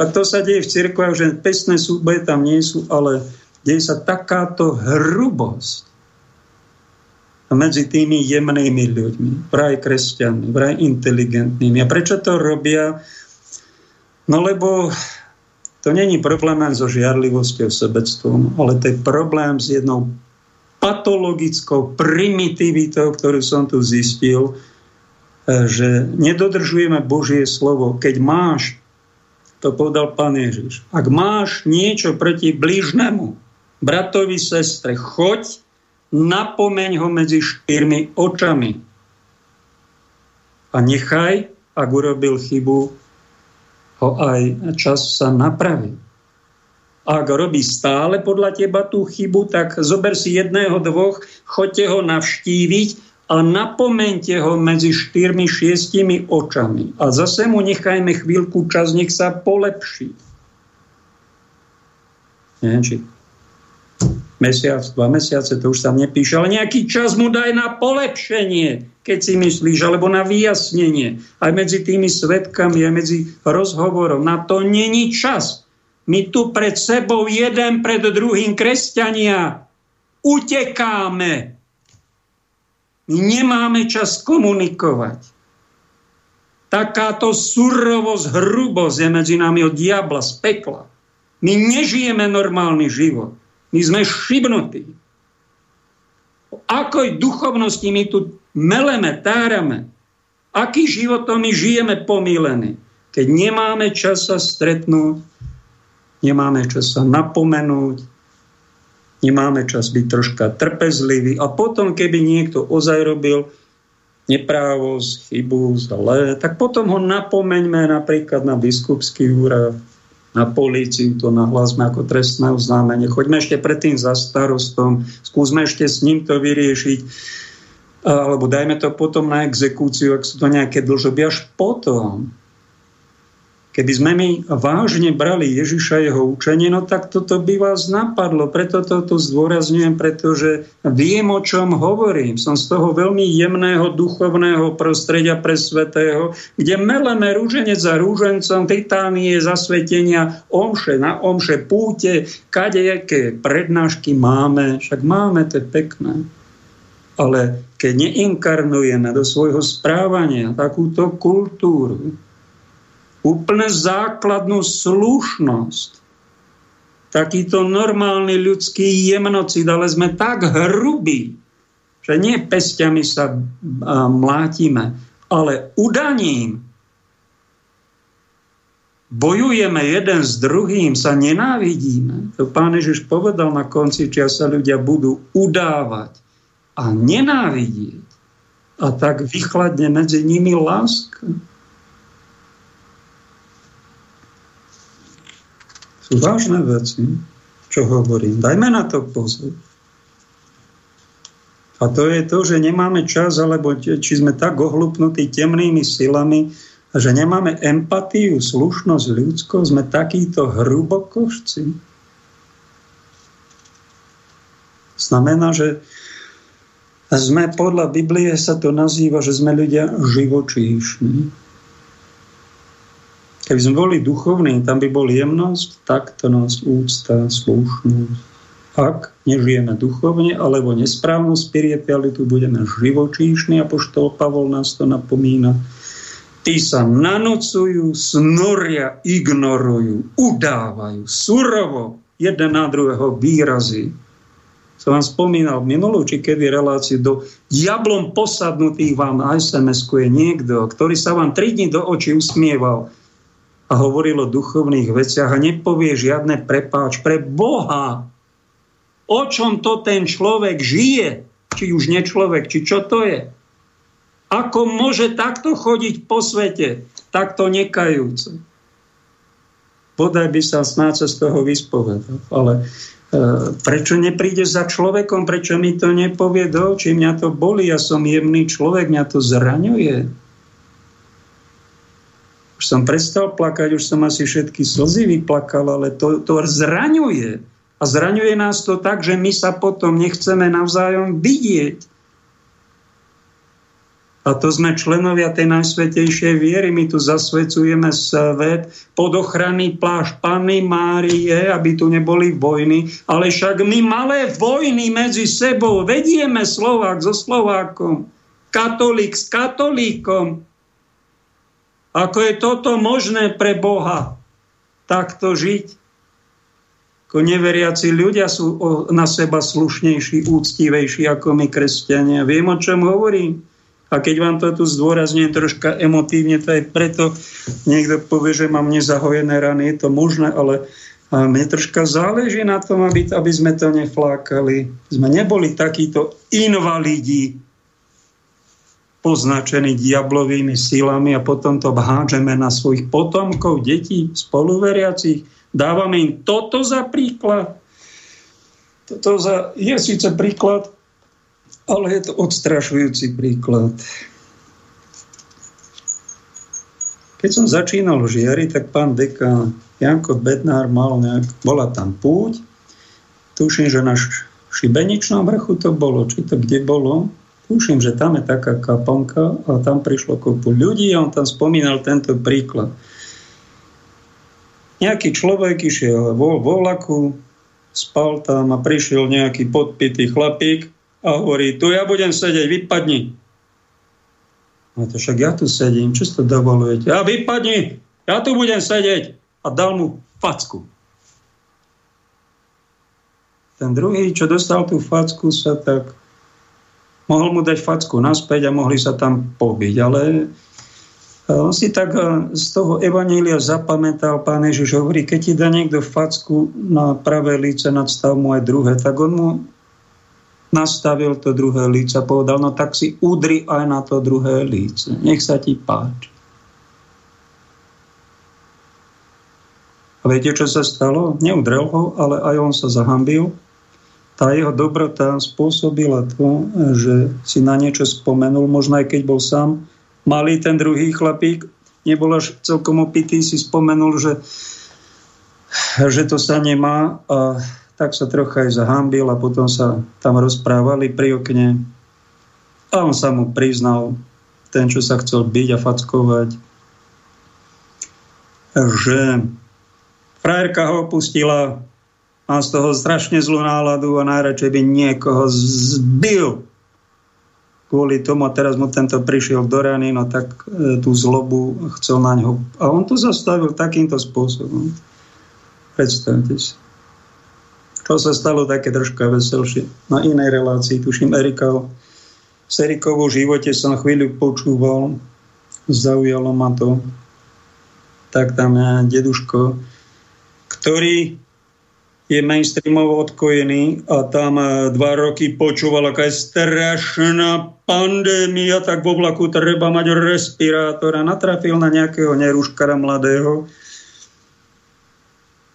Tak to sa deje v cirkvi, že pesné súboje tam nie sú, ale deje sa takáto hrubosť medzi tými jemnými ľuďmi, vraj kresťanmi, vraj inteligentnými. A prečo to robia? No lebo to není problém len so žiarlivosťou, sebectvom, ale to je problém s jednou patologickou primitivitou, ktorú som tu zistil, e, že nedodržujeme Božie slovo. Keď máš, to povedal pán Ježiš, ak máš niečo proti blížnemu, bratovi, sestre, choď, napomeň ho medzi štyrmi očami. A nechaj, ak urobil chybu, ho aj čas sa napraví. Ak robí stále podľa teba tú chybu, tak zober si jedného, dvoch, choďte ho navštíviť a napomente ho medzi štyrmi, šiestimi očami. A zase mu nechajme chvíľku čas, nech sa polepší. Neviem, či mesiac, dva mesiace, to už tam nepíše, ale nejaký čas mu daj na polepšenie, keď si myslíš, alebo na vyjasnenie. Aj medzi tými svetkami, aj medzi rozhovorom. Na to není čas. My tu pred sebou jeden pred druhým kresťania utekáme. My nemáme čas komunikovať. Takáto surovosť, hrubosť je medzi nami od diabla, z pekla. My nežijeme normálny život. My sme šibnutí. O akoj duchovnosti my tu meleme, tárame. Aký život to my žijeme pomílený. Keď nemáme čas sa stretnúť, nemáme čas sa napomenúť, nemáme čas byť troška trpezlivý a potom, keby niekto ozaj robil neprávosť, chybu, zle, tak potom ho napomeňme napríklad na biskupský úrad, na políciu, to nahlasme ako trestné oznámenie. Choďme ešte predtým za starostom, skúsme ešte s ním to vyriešiť, alebo dajme to potom na exekúciu, ak sú to nejaké dlžoby, až potom. Keby sme my vážne brali Ježiša jeho učenie, no tak toto by vás napadlo. Preto to tu zdôrazňujem, pretože viem, o čom hovorím. Som z toho veľmi jemného duchovného prostredia pre svetého, kde meleme rúženec za rúžencom, titánie, zasvetenia, omše na omše, púte, kadejaké prednášky máme. Však máme, to pekné. Ale keď neinkarnujeme do svojho správania takúto kultúru, úplne základnú slušnosť. Takýto normálny ľudský jemnocid, ale sme tak hrubí, že nie pestiami sa mlátime, ale udaním bojujeme jeden s druhým, sa nenávidíme. To pán Ježiš povedal na konci sa ľudia budú udávať a nenávidieť. A tak vychladne medzi nimi láska. Sú vážne veci, čo hovorím. Dajme na to pozor. A to je to, že nemáme čas, alebo či sme tak ohlupnutí temnými silami, že nemáme empatiu, slušnosť, ľudskosť, sme takíto hrubokošci. Znamená, že sme podľa Biblie sa to nazýva, že sme ľudia živočíšni. Keby sme boli duchovní, tam by bol jemnosť, taktnosť, úcta, slušnosť, ak nežijeme duchovne alebo nesprávnu spiritualitu, budeme živočíšni, poštol Pavol nás to napomína. Tí sa nanocujú, snoria, ignorujú, udávajú, surovo jeden na druhého výrazy. Som vám spomínal minulú, či kedy reláciu do diablom posadnutých vám na sms je niekto, ktorý sa vám tri dní do očí usmieval a hovoril o duchovných veciach a nepovie žiadne prepáč pre Boha o čom to ten človek žije, či už nečlovek, či čo to je. Ako môže takto chodiť po svete, takto nekajúce. Podaj by sa snáď z toho vyspovedal. Ale prečo nepríde za človekom, prečo mi to nepovie do očí, mňa to boli, ja som jemný človek, mňa to zraňuje. Už som prestal plakať, už som asi všetky slzy vyplakal, ale to, to zraňuje. A zraňuje nás to tak, že my sa potom nechceme navzájom vidieť. A to sme členovia tej najsvetejšej viery. My tu zasvecujeme svet pod ochrany pláž Panny Márie, aby tu neboli vojny. Ale však my malé vojny medzi sebou vedieme Slovák so Slovákom, katolík s katolíkom. Ako je toto možné pre Boha takto žiť? Ako neveriaci ľudia sú na seba slušnejší, úctivejší ako my kresťania. Viem, o čom hovorím. A keď vám to tu zdôrazňujem troška emotívne, to aj preto niekto povie, že mám nezahojené rany, je to možné, ale mne troška záleží na tom, aby, aby sme to neflákali. Sme neboli takíto invalidi, poznačení diablovými silami a potom to hádžeme na svojich potomkov, detí, spoluveriacich Dávame im toto za príklad. Toto za, je síce príklad, ale je to odstrašujúci príklad. Keď som začínal Žiari, tak pán deka Janko Bednár mal nejak, bola tam púť, tuším, že na Šibeničnom vrchu to bolo, či to kde bolo, tuším, že tam je taká kaponka a tam prišlo kopu ľudí a on tam spomínal tento príklad. Nejaký človek išiel vo, vo vlaku, spal tam a prišiel nejaký podpitý chlapík a hovorí, tu ja budem sedieť, vypadni. No to však ja tu sedím, čo to dovolujete? A vypadni, ja tu budem sedieť. A dal mu facku. Ten druhý, čo dostal tú facku, sa tak mohol mu dať facku naspäť a mohli sa tam pobiť, ale on si tak e, z toho evanília zapamätal, pán Ježiš hovorí, keď ti dá niekto facku na pravé líce, nadstav mu aj druhé, tak on mu nastavil to druhé líce povedal, no tak si udri aj na to druhé líce. Nech sa ti páči. A viete, čo sa stalo? Neudrel ho, ale aj on sa zahambil. Tá jeho dobrota spôsobila to, že si na niečo spomenul, možno aj keď bol sám malý ten druhý chlapík, nebol až celkom opitý, si spomenul, že, že to sa nemá a tak sa trocha aj zahambil a potom sa tam rozprávali pri okne a on sa mu priznal, ten, čo sa chcel byť a fackovať, že frajerka ho opustila, má z toho strašne zlú náladu a najradšej by niekoho zbil kvôli tomu, a teraz mu tento prišiel do rany, no tak e, tú zlobu chcel na ňo. A on to zastavil takýmto spôsobom. Predstavte si. Čo sa stalo také troška veselšie. Na inej relácii, tuším, Erika, s Erikovou živote som chvíľu počúval, zaujalo ma to. Tak tam je deduško, ktorý je mainstreamovo odkojený a tam e, dva roky počúval, aká je strašná pandémia, tak vo vlaku treba mať respirátor a natrafil na nejakého neruškara mladého.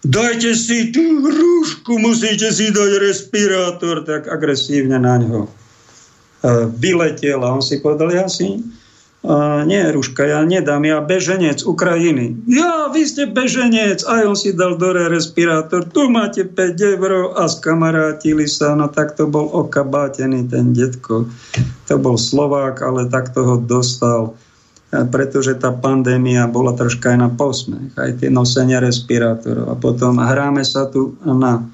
Dajte si tú rúšku, musíte si dať respirátor, tak agresívne na ňo vyletel a on si povedal, ja si Uh, nie, Ruška, ja nedám, ja beženec Ukrajiny. Ja, vy ste beženec. A on si dal dore respirátor. Tu máte 5 eur a skamarátili sa. No tak to bol okabátený ten detko. To bol Slovák, ale takto ho dostal pretože tá pandémia bola troška aj na posmech, aj tie nosenia respirátorov. A potom hráme sa tu na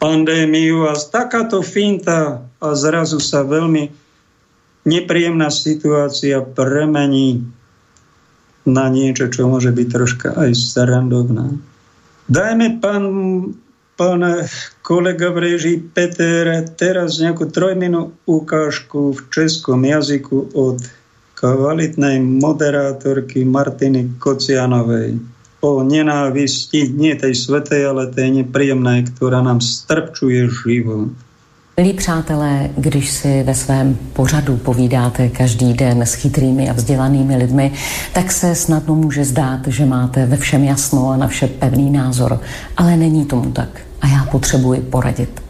pandémiu a takáto finta a zrazu sa veľmi nepríjemná situácia premení na niečo, čo môže byť troška aj srandovná. Dajme pán, pán kolega v režii Peter teraz nejakú trojminú ukážku v českom jazyku od kvalitnej moderátorky Martiny Kocianovej o nenávisti, nie tej svetej, ale tej nepríjemnej, ktorá nám strpčuje život. Milí přátelé, když si ve svém pořadu povídáte každý den s chytrými a vzdělanými lidmi, tak se snadno může zdát, že máte ve všem jasno a na vše pevný názor. Ale není tomu tak. A já potřebuji poradit.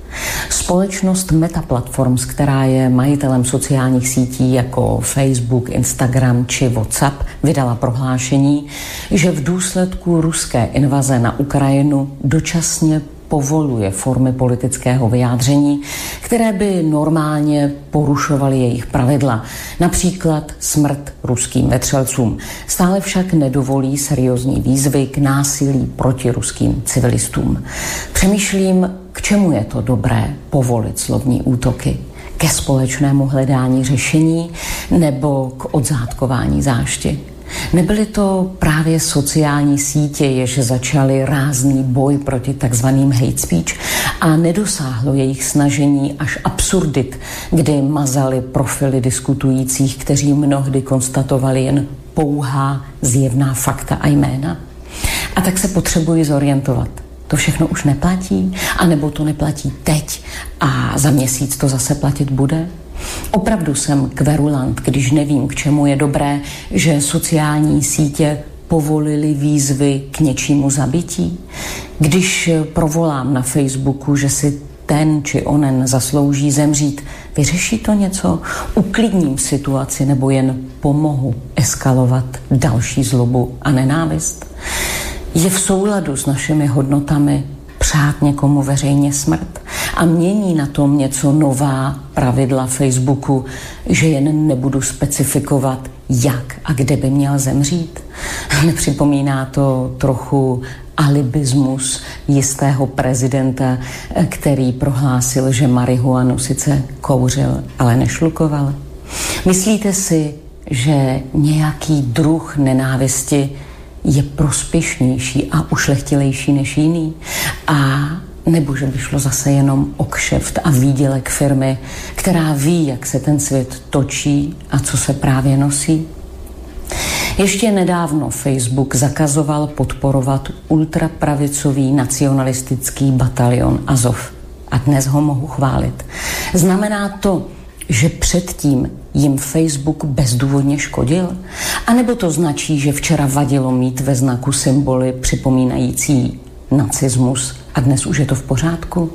Společnost Meta Platforms, která je majitelem sociálních sítí jako Facebook, Instagram či WhatsApp, vydala prohlášení, že v důsledku ruské invaze na Ukrajinu dočasně povoluje formy politického vyjádření, které by normálně porušovaly jejich pravidla, například smrt ruským vetřelcům. Stále však nedovolí seriózní výzvy k násilí proti ruským civilistům. Přemýšlím, k čemu je to dobré povolit slovní útoky? Ke společnému hledání řešení nebo k odzátkování zášti? Nebyly to právě sociální sítě, jež začaly rázný boj proti takzvaným hate speech a nedosáhlo jejich snažení až absurdit, kdy mazali profily diskutujících, kteří mnohdy konstatovali jen pouhá zjevná fakta a jména. A tak se potřebuji zorientovat. To všechno už neplatí, anebo to neplatí teď a za měsíc to zase platit bude? Opravdu jsem kverulant, když nevím, k čemu je dobré, že sociální sítě povolili výzvy k něčímu zabití. Když provolám na Facebooku, že si ten či onen zaslouží zemřít, vyřeší to něco? Uklidním situaci nebo jen pomohu eskalovat další zlobu a nenávist? Je v souladu s našimi hodnotami přát někomu veřejně smrt a mění na tom něco nová pravidla Facebooku, že jen nebudu specifikovat, jak a kde by měl zemřít. Nepřipomíná to trochu alibismus jistého prezidenta, který prohlásil, že marihuanu sice kouřil, ale nešlukoval. Myslíte si, že nějaký druh nenávisti je prospěšnější a ušlechtilejší než jiný. A nebo že by šlo zase jenom o kšeft a výdělek firmy, která ví, jak se ten svět točí a co se právě nosí. Ještě nedávno Facebook zakazoval podporovat ultrapravicový nacionalistický batalion Azov. A dnes ho mohu chválit. Znamená to, že předtím jim Facebook bezdůvodně škodil? A nebo to značí, že včera vadilo mít ve znaku symboly připomínající nacismus a dnes už je to v pořádku?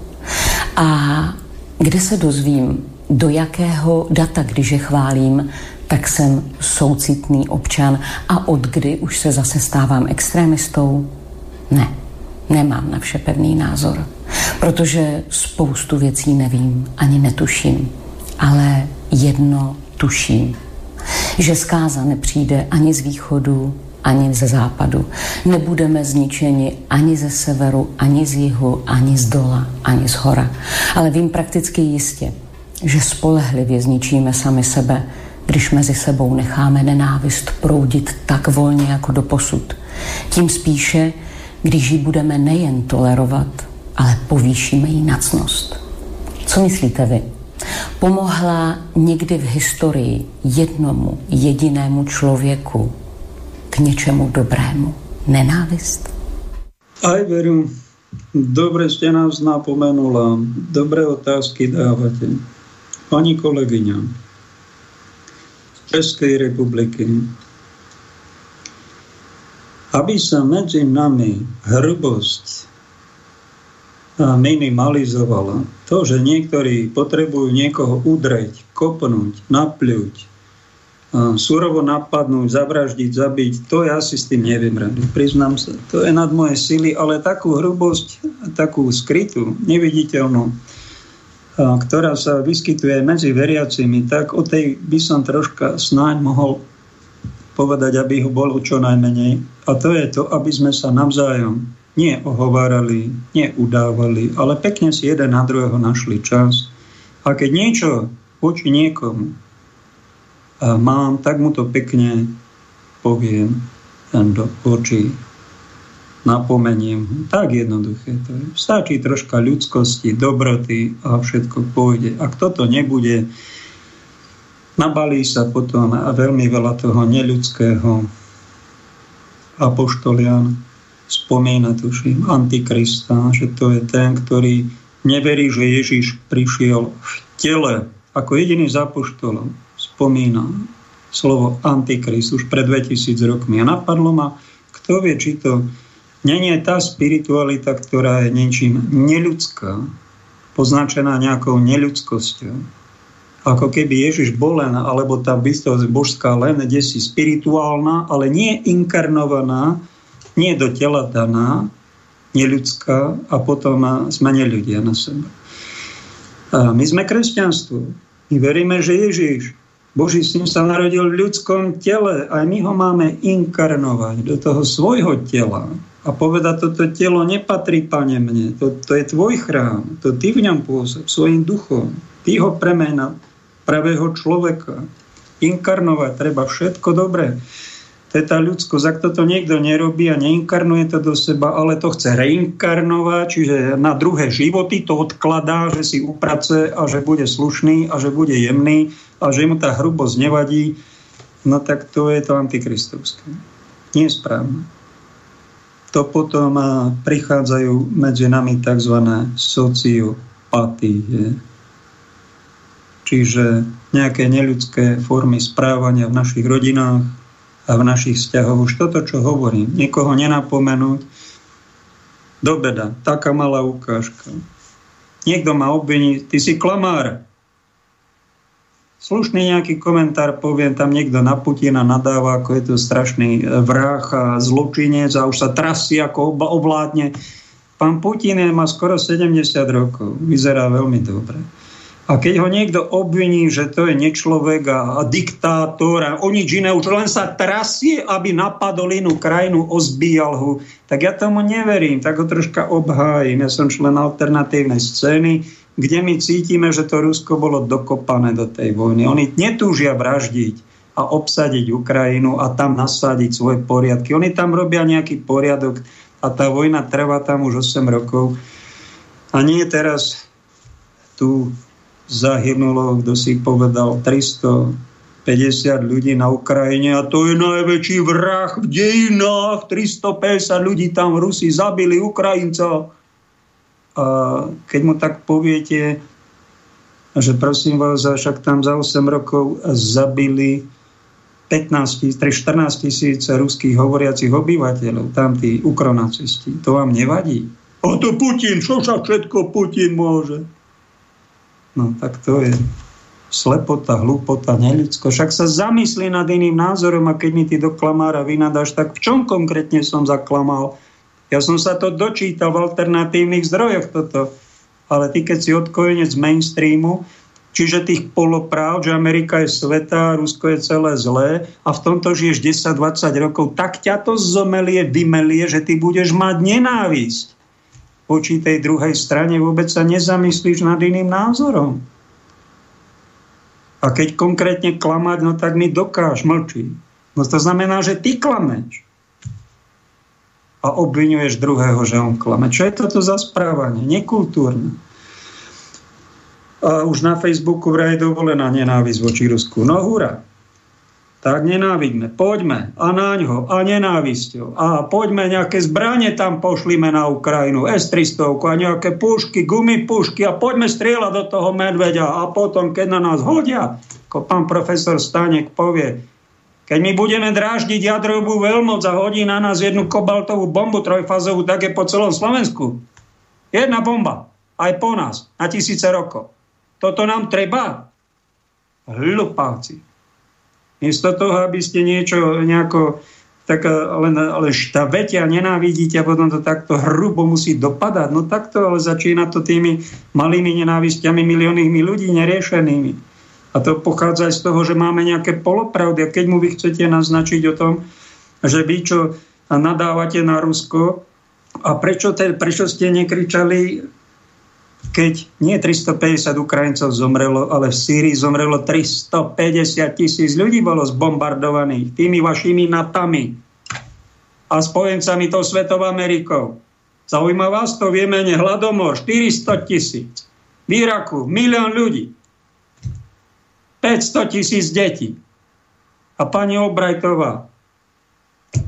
A kde se dozvím, do jakého data, když je chválím, tak jsem soucitný občan a od kdy už se zase stávám extrémistou? Ne, nemám na vše pevný názor, protože spoustu věcí nevím ani netuším, ale jedno tuším, že zkáza nepřijde ani z východu, ani ze západu. Nebudeme zničeni ani ze severu, ani z jihu, ani z dola, ani z hora. Ale vím prakticky jistě, že spolehlivě zničíme sami sebe, když mezi sebou necháme nenávist proudit tak volně jako do posud. Tím spíše, když ji budeme nejen tolerovat, ale povýšíme jí nacnost. Co myslíte vy? Pomohla někdy v historii jednomu jedinému člověku k něčemu dobrému nenávist? Aj veru, dobre ste nás napomenula, dobré otázky dávate. Pani kolegyňa z Českej republiky, aby sa medzi nami hrubosť minimalizovala. To, že niektorí potrebujú niekoho udreť, kopnúť, napľuť, surovo napadnúť, zavraždiť, zabiť, to ja si s tým neviem rady. Priznám sa, to je nad moje sily, ale takú hrubosť, takú skrytú, neviditeľnú, ktorá sa vyskytuje medzi veriacimi, tak o tej by som troška snáď mohol povedať, aby ho bolo čo najmenej. A to je to, aby sme sa navzájom nie ohovárali, nie udávali, ale pekne si jeden na druhého našli čas. A keď niečo voči niekomu mám, tak mu to pekne poviem do očí. Napomeniem. Tak jednoduché to je. Stačí troška ľudskosti, dobroty a všetko pôjde. Ak toto nebude, nabalí sa potom a veľmi veľa toho neľudského. Apoštolian spomína, tuším, Antikrista, že to je ten, ktorý neverí, že Ježiš prišiel v tele ako jediný z spomína slovo Antikrist už pred 2000 rokmi. A napadlo ma, kto vie, či to není tá spiritualita, ktorá je niečím neľudská, poznačená nejakou neľudskosťou. Ako keby Ježiš bol len, alebo tá bytosť božská len kde si spirituálna, ale nie inkarnovaná, nie do tela daná, neľudská a potom sme neľudia na seba. A my sme kresťanstvo. My veríme, že Ježiš Boží syn sa narodil v ľudskom tele a my ho máme inkarnovať do toho svojho tela a povedať, toto telo nepatrí, pane, mne, to, to je tvoj chrám, to ty v ňom pôsob, svojim duchom, ty ho premena pravého človeka. Inkarnovať treba všetko dobré. To je tá ľudskosť. Ak toto niekto nerobí a neinkarnuje to do seba, ale to chce reinkarnovať, čiže na druhé životy to odkladá, že si uprace a že bude slušný a že bude jemný a že mu tá hrubosť nevadí, no tak to je to antikristovské. Nie je správne. To potom prichádzajú medzi nami tzv. sociopatie. Čiže nejaké neľudské formy správania v našich rodinách, a v našich vzťahoch. Už toto, čo hovorím, niekoho nenapomenúť, do beda, taká malá ukážka. Niekto ma obviní, ty si klamár. Slušný nejaký komentár poviem, tam niekto na Putina nadáva, ako je to strašný vrah a zločinec a už sa trasí, ako ovládne. Pán Putin má skoro 70 rokov, vyzerá veľmi dobre. A keď ho niekto obviní, že to je nečlovek a, a diktátor a o nič iné, už len sa trasie, aby napadol inú krajinu, ozbíjal ho, tak ja tomu neverím, tak ho troška obhájim. Ja som člen alternatívnej scény, kde my cítime, že to Rusko bolo dokopané do tej vojny. Oni netúžia vraždiť a obsadiť Ukrajinu a tam nasadiť svoje poriadky. Oni tam robia nejaký poriadok a tá vojna trvá tam už 8 rokov. A nie teraz tu zahynulo, kto si povedal, 350 ľudí na Ukrajine a to je najväčší vrah v dejinách. 350 ľudí tam Rusi zabili Ukrajincov. A keď mu tak poviete, že prosím vás, však tam za 8 rokov zabili 15 14 tisíc ruských hovoriacich obyvateľov, tam tí ukronacisti. To vám nevadí? A to Putin, čo sa všetko Putin môže? No tak to je slepota, hlúpota, neľudsko. Však sa zamyslí nad iným názorom a keď mi ty do klamára vynadáš, tak v čom konkrétne som zaklamal? Ja som sa to dočítal v alternatívnych zdrojoch toto. Ale ty, keď si odkojenec mainstreamu, čiže tých polopráv, že Amerika je sveta, Rusko je celé zlé a v tomto žiješ 10-20 rokov, tak ťa to zomelie, vymelie, že ty budeš mať nenávisť voči tej druhej strane, vôbec sa nezamyslíš nad iným názorom. A keď konkrétne klamať, no tak mi dokáž, mlčí. No to znamená, že ty klameš. A obvinuješ druhého, že on klame. Čo je toto za správanie? Nekultúrne. A už na Facebooku vraj dovolená nenávisť voči Rusku. No hurá tak nenávidme. Poďme a naňho a nenávisťou. A poďme nejaké zbranie tam pošlime na Ukrajinu, S-300 a nejaké pušky, gumy pušky a poďme strieľať do toho medveďa a potom, keď na nás hodia, ako pán profesor Stanek povie, Keď my budeme dráždiť jadrovú veľmoc a hodí na nás jednu kobaltovú bombu trojfázovú, tak je po celom Slovensku. Jedna bomba. Aj po nás. Na tisíce rokov. Toto nám treba? Hlupáci. Miesto toho, aby ste niečo nejako tak len, len štavetia, nenávidíte a potom to takto hrubo musí dopadať. No takto, ale začína to tými malými nenávistiami miliónmi ľudí neriešenými. A to pochádza aj z toho, že máme nejaké polopravdy. A keď mu vy chcete naznačiť o tom, že vy čo nadávate na Rusko a prečo, te, prečo ste nekričali, keď nie 350 Ukrajincov zomrelo, ale v Sýrii zomrelo 350 tisíc ľudí bolo zbombardovaných tými vašimi natami a spojencami tou Svetovou Amerikou. Zaujíma vás to, vieme, hladomor, 400 tisíc. V Iraku milión ľudí. 500 tisíc detí. A pani Obrajtová,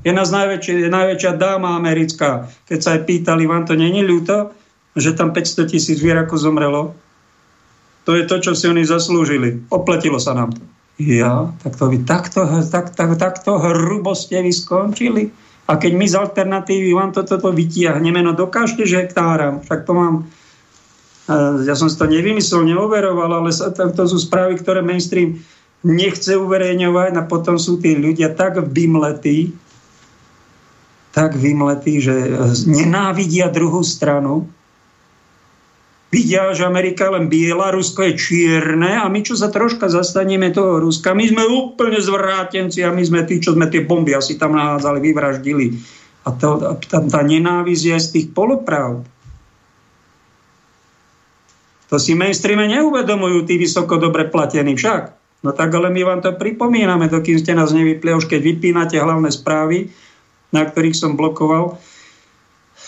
jedna z najväčšia, najväčšia dáma americká, keď sa aj pýtali, vám to není ľúto, že tam 500 tisíc v Iraku zomrelo? To je to, čo si oni zaslúžili. Opletilo sa nám to. Ja, tak to vy takto, tak, tak, takto hrubo ste vy skončili. A keď my z alternatívy vám toto to, to vytiahneme, no dokážte, že hektáram. Však to mám ja som si to nevymyslel, neoveroval, ale to sú správy, ktoré mainstream nechce uverejňovať a potom sú tí ľudia tak vymletí, tak vymletí, že nenávidia druhú stranu. Vidia, že Amerika je len biela, Rusko je čierne a my, čo sa troška zastaneme toho Ruska, my sme úplne zvrátenci a my sme tí, čo sme tie bomby asi tam nahádzali, vyvraždili. A, to, a tá, tá nenávisť je z tých polopravd. To si mainstreame neuvedomujú tí vysoko dobre platení však. No tak ale my vám to pripomíname, dokým ste nás nevypli, už keď vypínate hlavné správy, na ktorých som blokoval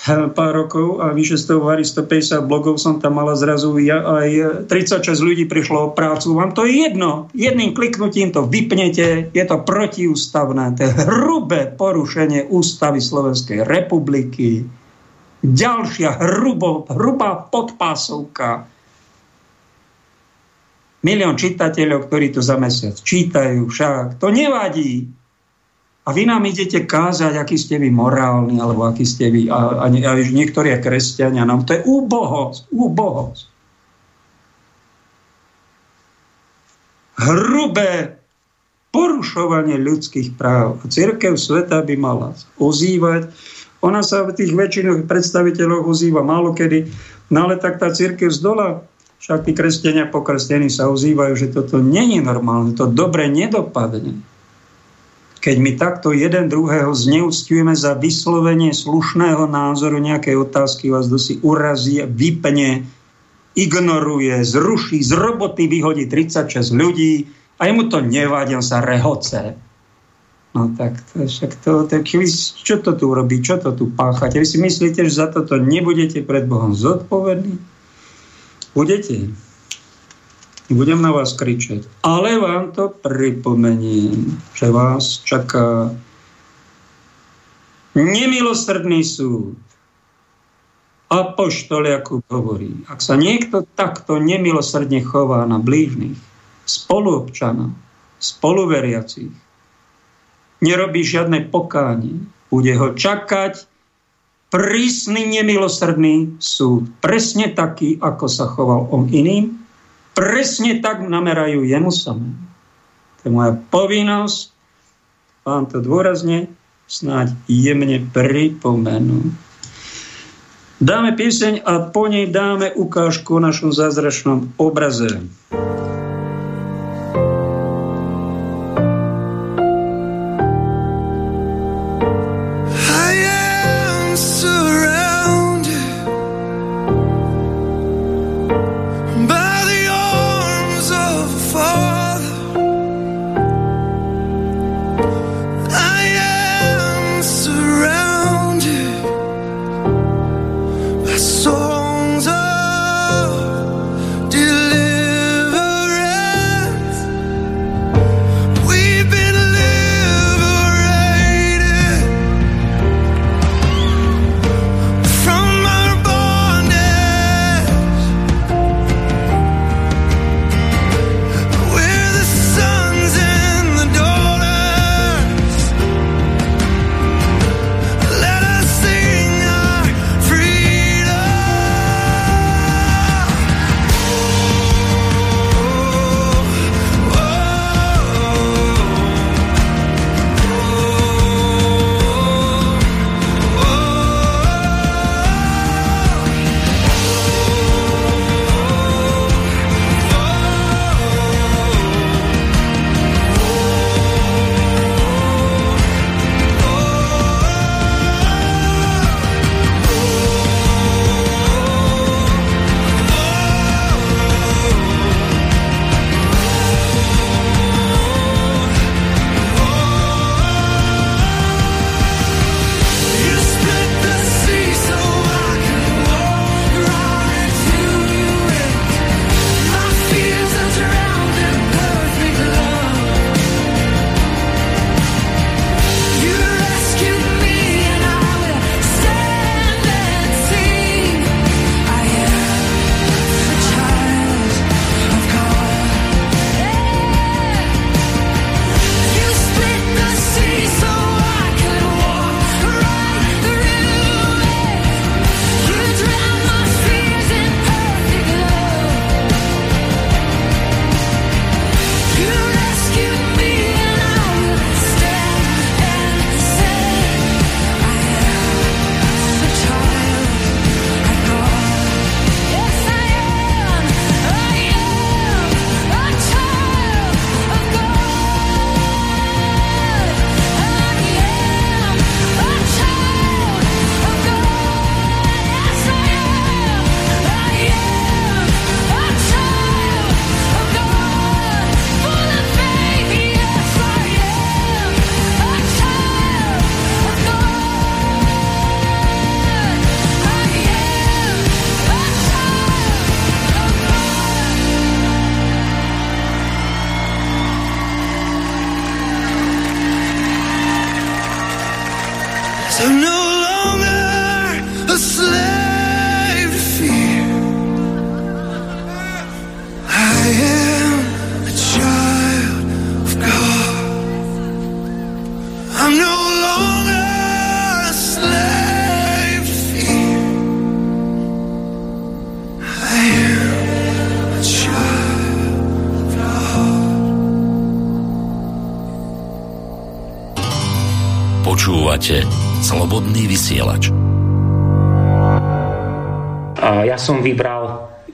pár rokov a vyše z toho 150 blogov som tam mala zrazu ja, aj 36 ľudí prišlo o prácu. Vám to je jedno. Jedným kliknutím to vypnete. Je to protiústavné. To je hrubé porušenie ústavy Slovenskej republiky. Ďalšia hrubo, hrubá podpásovka milión čitateľov, ktorí to za mesiac čítajú však. To nevadí. A vy nám idete kázať, aký ste vy morálni, alebo aký ste vy, a, a, a niektorí kresťania nám. To je úbohosť, úbohosť. Hrubé porušovanie ľudských práv. A církev sveta by mala ozývať. Ona sa v tých väčšinových predstaviteľoch ozýva málo no ale tak tá církev z dola však tí kresťania pokrstení sa ozývajú, že toto není normálne, to dobre nedopadne. Keď my takto jeden druhého zneúctujeme za vyslovenie slušného názoru nejakej otázky, vás si urazí, vypne, ignoruje, zruší, z roboty vyhodí 36 ľudí a jemu to nevadí, on sa rehoce. No tak to, však to, tak vy, čo to tu robí, čo to tu páchate? Vy si myslíte, že za toto nebudete pred Bohom zodpovední? Budete. Budem na vás kričať. Ale vám to pripomeniem, že vás čaká nemilosrdný súd. Apoštol Jakub hovorí, ak sa niekto takto nemilosrdne chová na blížnych, spoluobčanov, spoluveriacich, nerobí žiadne pokánie, bude ho čakať prísny, nemilosrdný súd. Presne taký, ako sa choval on iným, presne tak namerajú jemu samému. To je moja povinnosť vám to dôrazne snáď jemne pripomenú. Dáme píseň a po nej dáme ukážku o našom zázračnom obraze.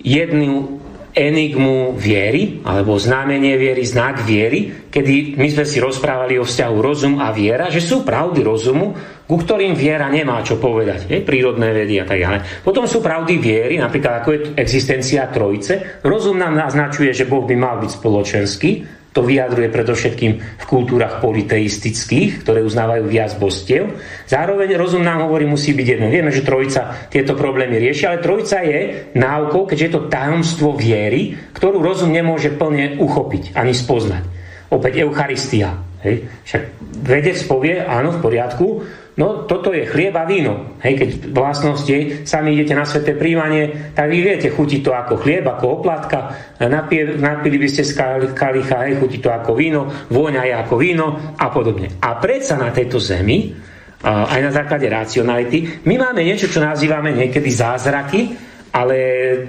Jednu enigmu viery, alebo znamenie viery, znak viery, kedy my sme si rozprávali o vzťahu rozum a viera, že sú pravdy rozumu, ku ktorým viera nemá čo povedať, je, prírodné vedy a tak ďalej. Potom sú pravdy viery, napríklad ako je existencia trojice. Rozum nám naznačuje, že Boh by mal byť spoločenský, to vyjadruje predovšetkým v kultúrach politeistických, ktoré uznávajú viac bostiev. Zároveň rozum nám hovorí, musí byť jedno. Vieme, že trojica tieto problémy rieši, ale trojica je náukou, keďže je to tajomstvo viery, ktorú rozum nemôže plne uchopiť ani spoznať. Opäť Eucharistia. Hej. Však vedec povie, áno, v poriadku, No toto je chlieb a víno. Hej, keď vlastnosti sami idete na sveté príjmanie, tak vy viete, chutí to ako chlieb, ako oplatka, napie, napili by ste z kalicha, hej, chutí to ako víno, vôňa je ako víno a podobne. A predsa na tejto zemi, aj na základe racionality, my máme niečo, čo nazývame niekedy zázraky, ale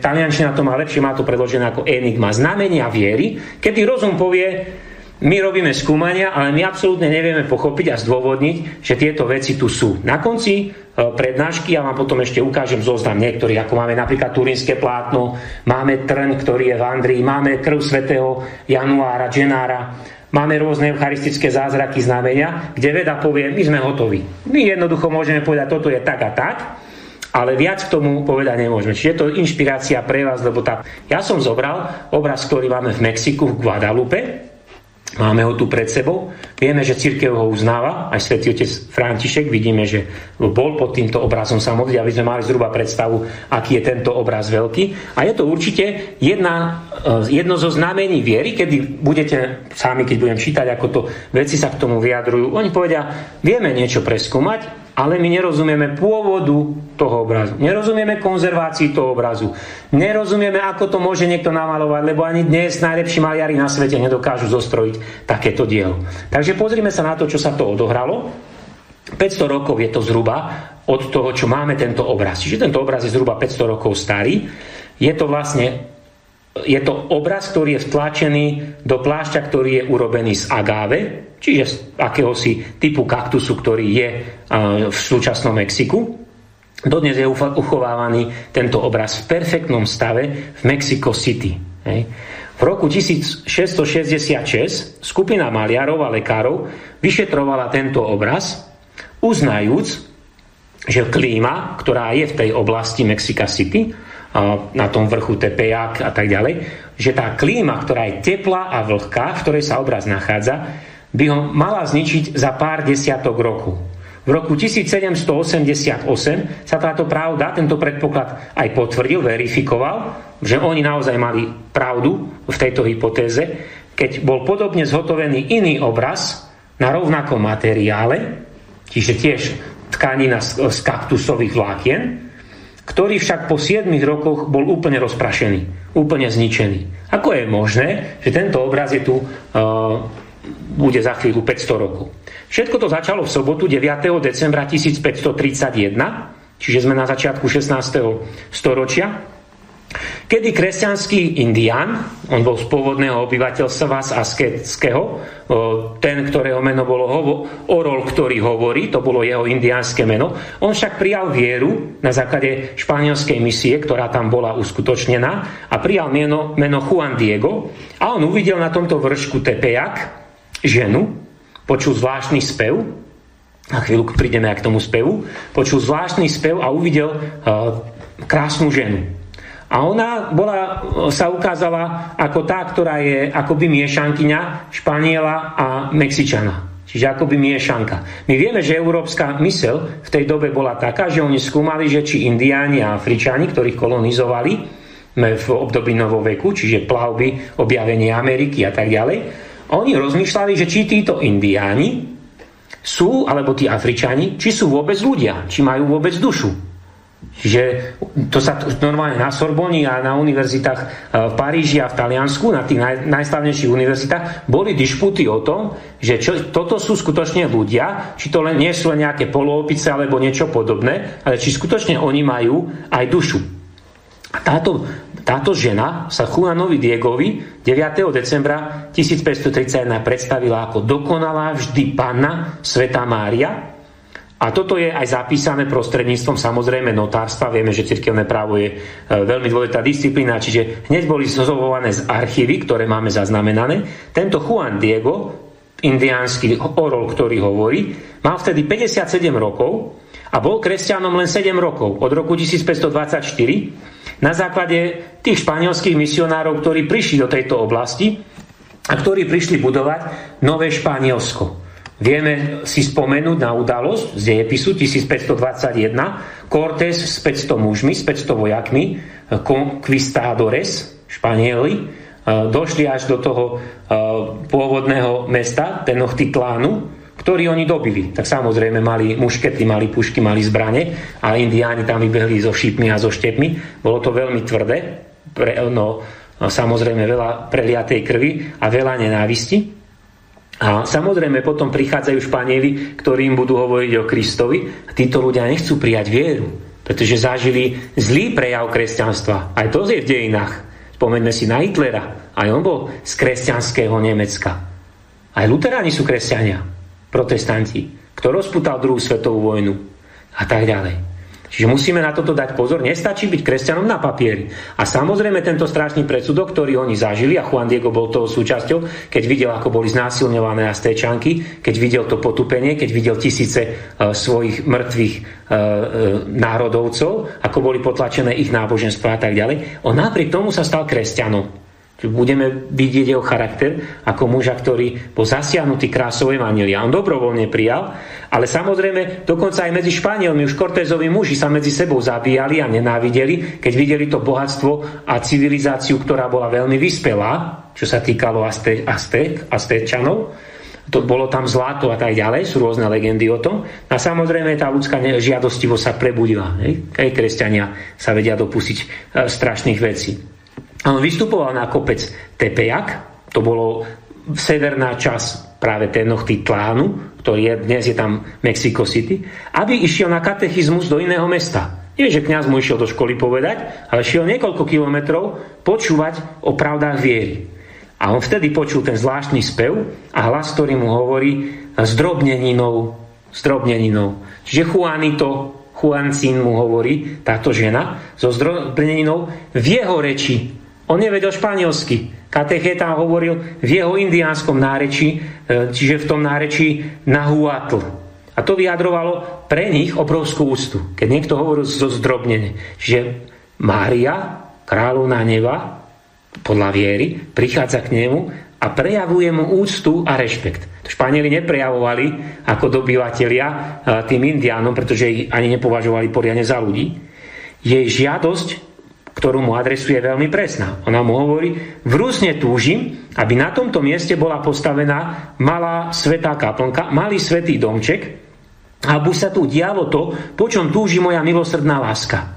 taliančina to má lepšie, má to predložené ako enigma, znamenia viery, kedy rozum povie, my robíme skúmania, ale my absolútne nevieme pochopiť a zdôvodniť, že tieto veci tu sú. Na konci e, prednášky ja vám potom ešte ukážem zoznam niektorých, ako máme napríklad turínske plátno, máme trň, ktorý je v Andrii, máme krv svätého Januára, Dženára, máme rôzne eucharistické zázraky, znamenia, kde veda povie, my sme hotoví. My jednoducho môžeme povedať, toto je tak a tak, ale viac k tomu povedať nemôžeme. Čiže je to inšpirácia pre vás, lebo tá... Ja som zobral obraz, ktorý máme v Mexiku, v Guadalupe, Máme ho tu pred sebou. Vieme, že církev ho uznáva. Aj svätý otec František vidíme, že bol pod týmto obrazom sa modliť, aby sme mali zhruba predstavu, aký je tento obraz veľký. A je to určite jedna, eh, jedno zo znamení viery, kedy budete sami, keď budem čítať, ako to veci sa k tomu vyjadrujú. Oni povedia, vieme niečo preskúmať, ale my nerozumieme pôvodu toho obrazu. Nerozumieme konzervácii toho obrazu. Nerozumieme, ako to môže niekto namalovať, lebo ani dnes najlepší maliari na svete nedokážu zostrojiť takéto dielo. Takže pozrime sa na to, čo sa to odohralo. 500 rokov je to zhruba od toho, čo máme tento obraz. Čiže tento obraz je zhruba 500 rokov starý. Je to vlastne je to obraz, ktorý je vtlačený do plášťa, ktorý je urobený z agáve, čiže z akéhosi typu kaktusu, ktorý je v súčasnom Mexiku. Dodnes je uchovávaný tento obraz v perfektnom stave v Mexico City. V roku 1666 skupina maliarov a lekárov vyšetrovala tento obraz, uznajúc, že klíma, ktorá je v tej oblasti Mexica City, na tom vrchu Tepejak a tak ďalej, že tá klíma, ktorá je teplá a vlhká, v ktorej sa obraz nachádza, by ho mala zničiť za pár desiatok roku. V roku 1788 sa táto pravda, tento predpoklad aj potvrdil, verifikoval, že oni naozaj mali pravdu v tejto hypotéze, keď bol podobne zhotovený iný obraz na rovnakom materiále, čiže tiež tkanina z kaktusových vlákien, ktorý však po 7 rokoch bol úplne rozprašený, úplne zničený. Ako je možné, že tento obraz je tu, uh, bude za chvíľu 500 rokov. Všetko to začalo v sobotu 9. decembra 1531, čiže sme na začiatku 16. storočia, Kedy kresťanský indián, on bol z pôvodného obyvateľstva z asketského, ten, ktorého meno bolo Orol, ktorý hovorí, to bolo jeho indiánske meno, on však prijal vieru na základe španielskej misie, ktorá tam bola uskutočnená a prijal meno, meno Juan Diego a on uvidel na tomto vršku Tepejak ženu, počul zvláštny spev, na chvíľu prídeme aj k tomu spevu, počul zvláštny spev a uvidel uh, krásnu ženu a ona bola, sa ukázala ako tá, ktorá je akoby miešankyňa Španiela a Mexičana. Čiže akoby miešanka. My vieme, že európska mysel v tej dobe bola taká, že oni skúmali, že či indiáni a Afričani, ktorých kolonizovali v období novoveku, čiže plavby, objavenie Ameriky a tak ďalej, oni rozmýšľali, že či títo indiáni sú, alebo tí Afričani, či sú vôbec ľudia, či majú vôbec dušu. Že to sa normálne na Sorboni a na univerzitách e, v Paríži a v Taliansku, na tých naj, najslavnejších univerzitách, boli dišputy o tom, že čo, toto sú skutočne ľudia, či to len nie sú len nejaké poloopice alebo niečo podobné, ale či skutočne oni majú aj dušu. A táto, táto žena sa Juanovi Diegovi 9. decembra 1531 predstavila ako dokonalá vždy panna Sveta Mária, a toto je aj zapísané prostredníctvom samozrejme notárstva. Vieme, že cirkevné právo je e, veľmi dôležitá disciplína, čiže hneď boli zozovované z archívy, ktoré máme zaznamenané. Tento Juan Diego, indiánsky orol, ktorý hovorí, mal vtedy 57 rokov a bol kresťanom len 7 rokov, od roku 1524, na základe tých španielských misionárov, ktorí prišli do tejto oblasti a ktorí prišli budovať Nové Španielsko. Vieme si spomenúť na udalosť z dejepisu 1521. Cortés s 500 mužmi, s 500 vojakmi, conquistadores, Španieli, e, došli až do toho e, pôvodného mesta, Tenochtitlánu, ktorý oni dobili. Tak samozrejme mali muškety, mali pušky, mali zbrane a indiáni tam vybehli so šípmi a so štepmi. Bolo to veľmi tvrdé, pre, no, samozrejme veľa preliatej krvi a veľa nenávisti. A samozrejme potom prichádzajú Španieli, ktorí im budú hovoriť o Kristovi a títo ľudia nechcú prijať vieru, pretože zažili zlý prejav kresťanstva. Aj to je v dejinách. Spomeňme si na Hitlera. Aj on bol z kresťanského Nemecka. Aj luteráni sú kresťania, protestanti. Kto rozputal druhú svetovú vojnu a tak ďalej. Čiže musíme na toto dať pozor. Nestačí byť kresťanom na papieri. A samozrejme tento strašný predsudok, ktorý oni zažili, a Juan Diego bol toho súčasťou, keď videl, ako boli znásilňované stečanky, keď videl to potupenie, keď videl tisíce uh, svojich mŕtvych uh, uh, národovcov, ako boli potlačené ich náboženstva a tak ďalej, on napriek tomu sa stal kresťanom. Budeme vidieť jeho charakter ako muža, ktorý bol zasiahnutý krásou Evangelia. On dobrovoľne prijal, ale samozrejme dokonca aj medzi Španielmi už Kortézovi muži sa medzi sebou zabíjali a nenávideli, keď videli to bohatstvo a civilizáciu, ktorá bola veľmi vyspelá, čo sa týkalo Azte, Aztek, Aztečanov. To bolo tam zlato a tak ďalej, sú rôzne legendy o tom. A samozrejme tá ľudská žiadostivosť sa prebudila. Hej? Aj kresťania sa vedia dopustiť e, strašných vecí. On vystupoval na kopec Tepejak, to bolo severná časť práve Tenochtitlánu, ktorý je, dnes je tam Mexico City, aby išiel na katechizmus do iného mesta. Nie, že kňaz mu išiel do školy povedať, ale šiel niekoľko kilometrov počúvať o pravdách viery. A on vtedy počul ten zvláštny spev a hlas, ktorý mu hovorí zdrobneninou, zdrobneninou. Čiže Juanito, Juancín mu hovorí, táto žena, so zdrobneninou v jeho reči on nevedel španielsky. Katecheta hovoril v jeho indiánskom nárečí, e, čiže v tom nárečí Nahuatl. A to vyjadrovalo pre nich obrovskú ústu. Keď niekto hovoril zo zdrobnene, že Mária, kráľovná neva, podľa viery, prichádza k nemu a prejavuje mu úctu a rešpekt. Španieli neprejavovali ako dobyvatelia e, tým indiánom, pretože ich ani nepovažovali poriadne za ľudí. Jej žiadosť ktorú mu adresuje veľmi presná. Ona mu hovorí, vrúsne túžim, aby na tomto mieste bola postavená malá svetá kaplnka, malý svetý domček, aby sa tu dialo to, po čom túži moja milosrdná láska.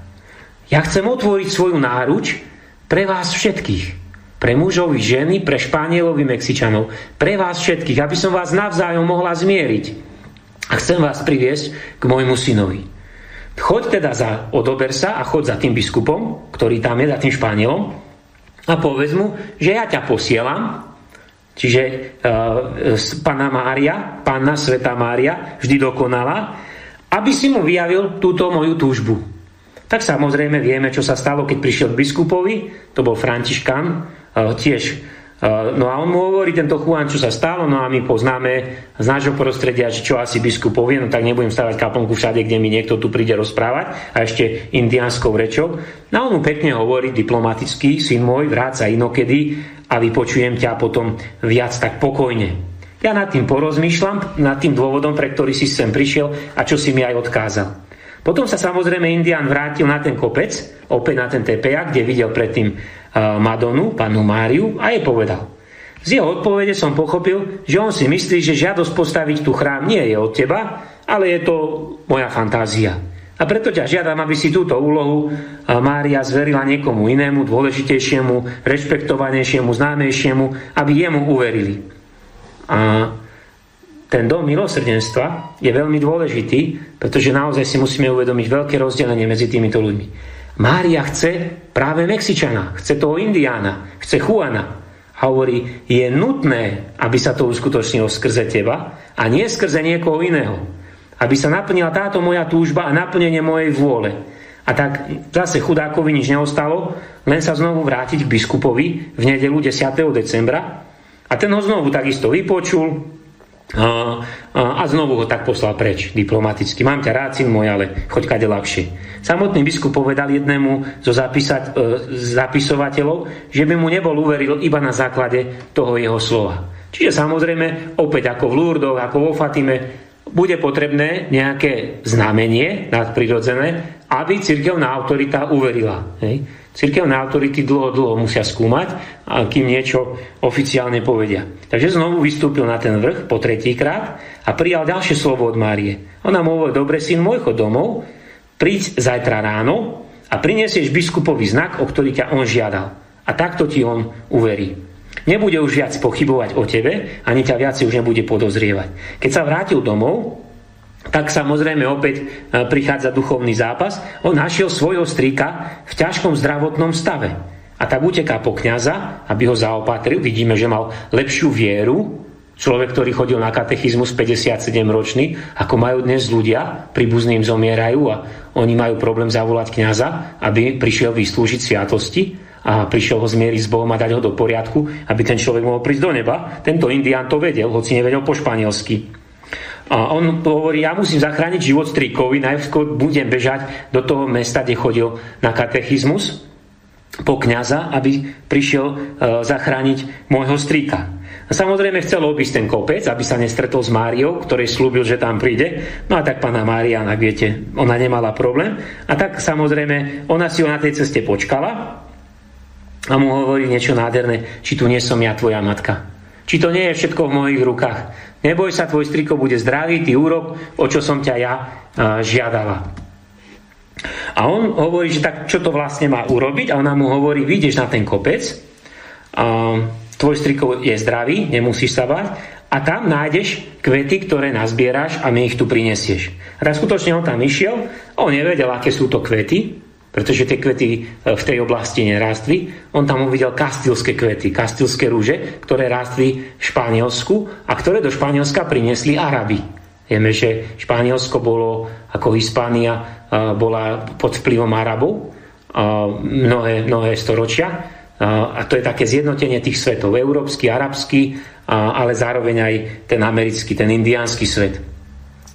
Ja chcem otvoriť svoju náruč pre vás všetkých. Pre mužov ženy, pre Španielov Mexičanov. Pre vás všetkých, aby som vás navzájom mohla zmieriť. A chcem vás priviesť k môjmu synovi. Choď teda za, odober sa a choď za tým biskupom, ktorý tam je, za tým Španielom a povedz mu, že ja ťa posielam, čiže uh, Pana Mária, Panna Sveta Mária, vždy dokonala, aby si mu vyjavil túto moju túžbu. Tak samozrejme vieme, čo sa stalo, keď prišiel k biskupovi, to bol Františkan, uh, tiež No a on mu hovorí, tento čo sa stalo, no a my poznáme z nášho prostredia, že čo asi biskup povie, no tak nebudem stavať kaplnku všade, kde mi niekto tu príde rozprávať a ešte indianskou rečou. No a on mu pekne hovorí diplomaticky, syn môj, vráť inokedy a vypočujem ťa potom viac tak pokojne. Ja nad tým porozmýšľam, nad tým dôvodom, pre ktorý si sem prišiel a čo si mi aj odkázal. Potom sa samozrejme Indian vrátil na ten kopec, opäť na ten TPA, kde videl predtým Madonu, panu Máriu a jej povedal Z jeho odpovede som pochopil, že on si myslí, že žiadosť postaviť tu chrám nie je od teba, ale je to moja fantázia. A preto ťa žiadam, aby si túto úlohu Mária zverila niekomu inému, dôležitejšiemu, rešpektovanejšiemu, známejšiemu, aby jemu uverili. A ten dom milosrdenstva je veľmi dôležitý, pretože naozaj si musíme uvedomiť veľké rozdelenie medzi týmito ľuďmi. Mária chce práve Mexičana, chce toho Indiána, chce Juana, a hovorí, je nutné, aby sa to uskutočnilo skrze teba a nie skrze niekoho iného. Aby sa naplnila táto moja túžba a naplnenie mojej vôle. A tak zase chudákovi nič neostalo, len sa znovu vrátiť k biskupovi v nedelu 10. decembra. A ten ho znovu takisto vypočul, a, a, a znovu ho tak poslal preč diplomaticky. Mám ťa rád, syn môj, ale choď kade ľahšie. Samotný biskup povedal jednému zo zapísať, e, zapisovateľov, že by mu nebol uveril iba na základe toho jeho slova. Čiže samozrejme, opäť ako v Lurdoch, ako vo Fatime, bude potrebné nejaké znamenie nadprirodzené, aby cirkevná autorita uverila. Hej? Cirkevné autority dlho, dlho musia skúmať, kým niečo oficiálne povedia. Takže znovu vystúpil na ten vrch po tretíkrát a prijal ďalšie slovo od Márie. Ona mu hovorí, dobre syn môj, chod domov, príď zajtra ráno a prinesieš biskupovi znak, o ktorý ťa on žiadal. A takto ti on uverí. Nebude už viac pochybovať o tebe, ani ťa viac už nebude podozrievať. Keď sa vrátil domov, tak samozrejme opäť e, prichádza duchovný zápas. On našiel svojho strýka v ťažkom zdravotnom stave. A tak uteká po kňaza, aby ho zaopatril. Vidíme, že mal lepšiu vieru. Človek, ktorý chodil na katechizmus 57 ročný, ako majú dnes ľudia, príbuzní im zomierajú a oni majú problém zavolať kňaza, aby prišiel vyslúžiť sviatosti a prišiel ho zmieriť s Bohom a dať ho do poriadku, aby ten človek mohol prísť do neba. Tento indián to vedel, hoci nevedel po španielsky. A on hovorí, ja musím zachrániť život strikovi, najskôr budem bežať do toho mesta, kde chodil na katechizmus po kňaza, aby prišiel e, zachrániť môjho strika. Samozrejme chcel obísť ten kopec, aby sa nestretol s Máriou, ktorej slúbil, že tam príde. No a tak pána Mária, ak viete, ona nemala problém. A tak samozrejme, ona si ho na tej ceste počkala a mu hovorí niečo nádherné, či tu nie som ja tvoja matka. Či to nie je všetko v mojich rukách. Neboj sa, tvoj striko bude zdravý, ty úrok, o čo som ťa ja žiadala. A on hovorí, že tak čo to vlastne má urobiť a ona mu hovorí, vyjdeš na ten kopec, a tvoj striko je zdravý, nemusíš sa báť a tam nájdeš kvety, ktoré nazbieraš a my ich tu prinesieš. A tak skutočne on tam išiel, on nevedel, aké sú to kvety, pretože tie kvety e, v tej oblasti nerástli. On tam uvidel kastilské kvety, kastilské rúže, ktoré rástli v Španielsku a ktoré do Španielska priniesli Arabi. Vieme, že Španielsko bolo ako Hispánia e, bola pod vplyvom Arabov e, mnohé, mnohé storočia a to je také zjednotenie tých svetov, európsky, arabský, ale zároveň aj ten americký, ten indiánsky svet.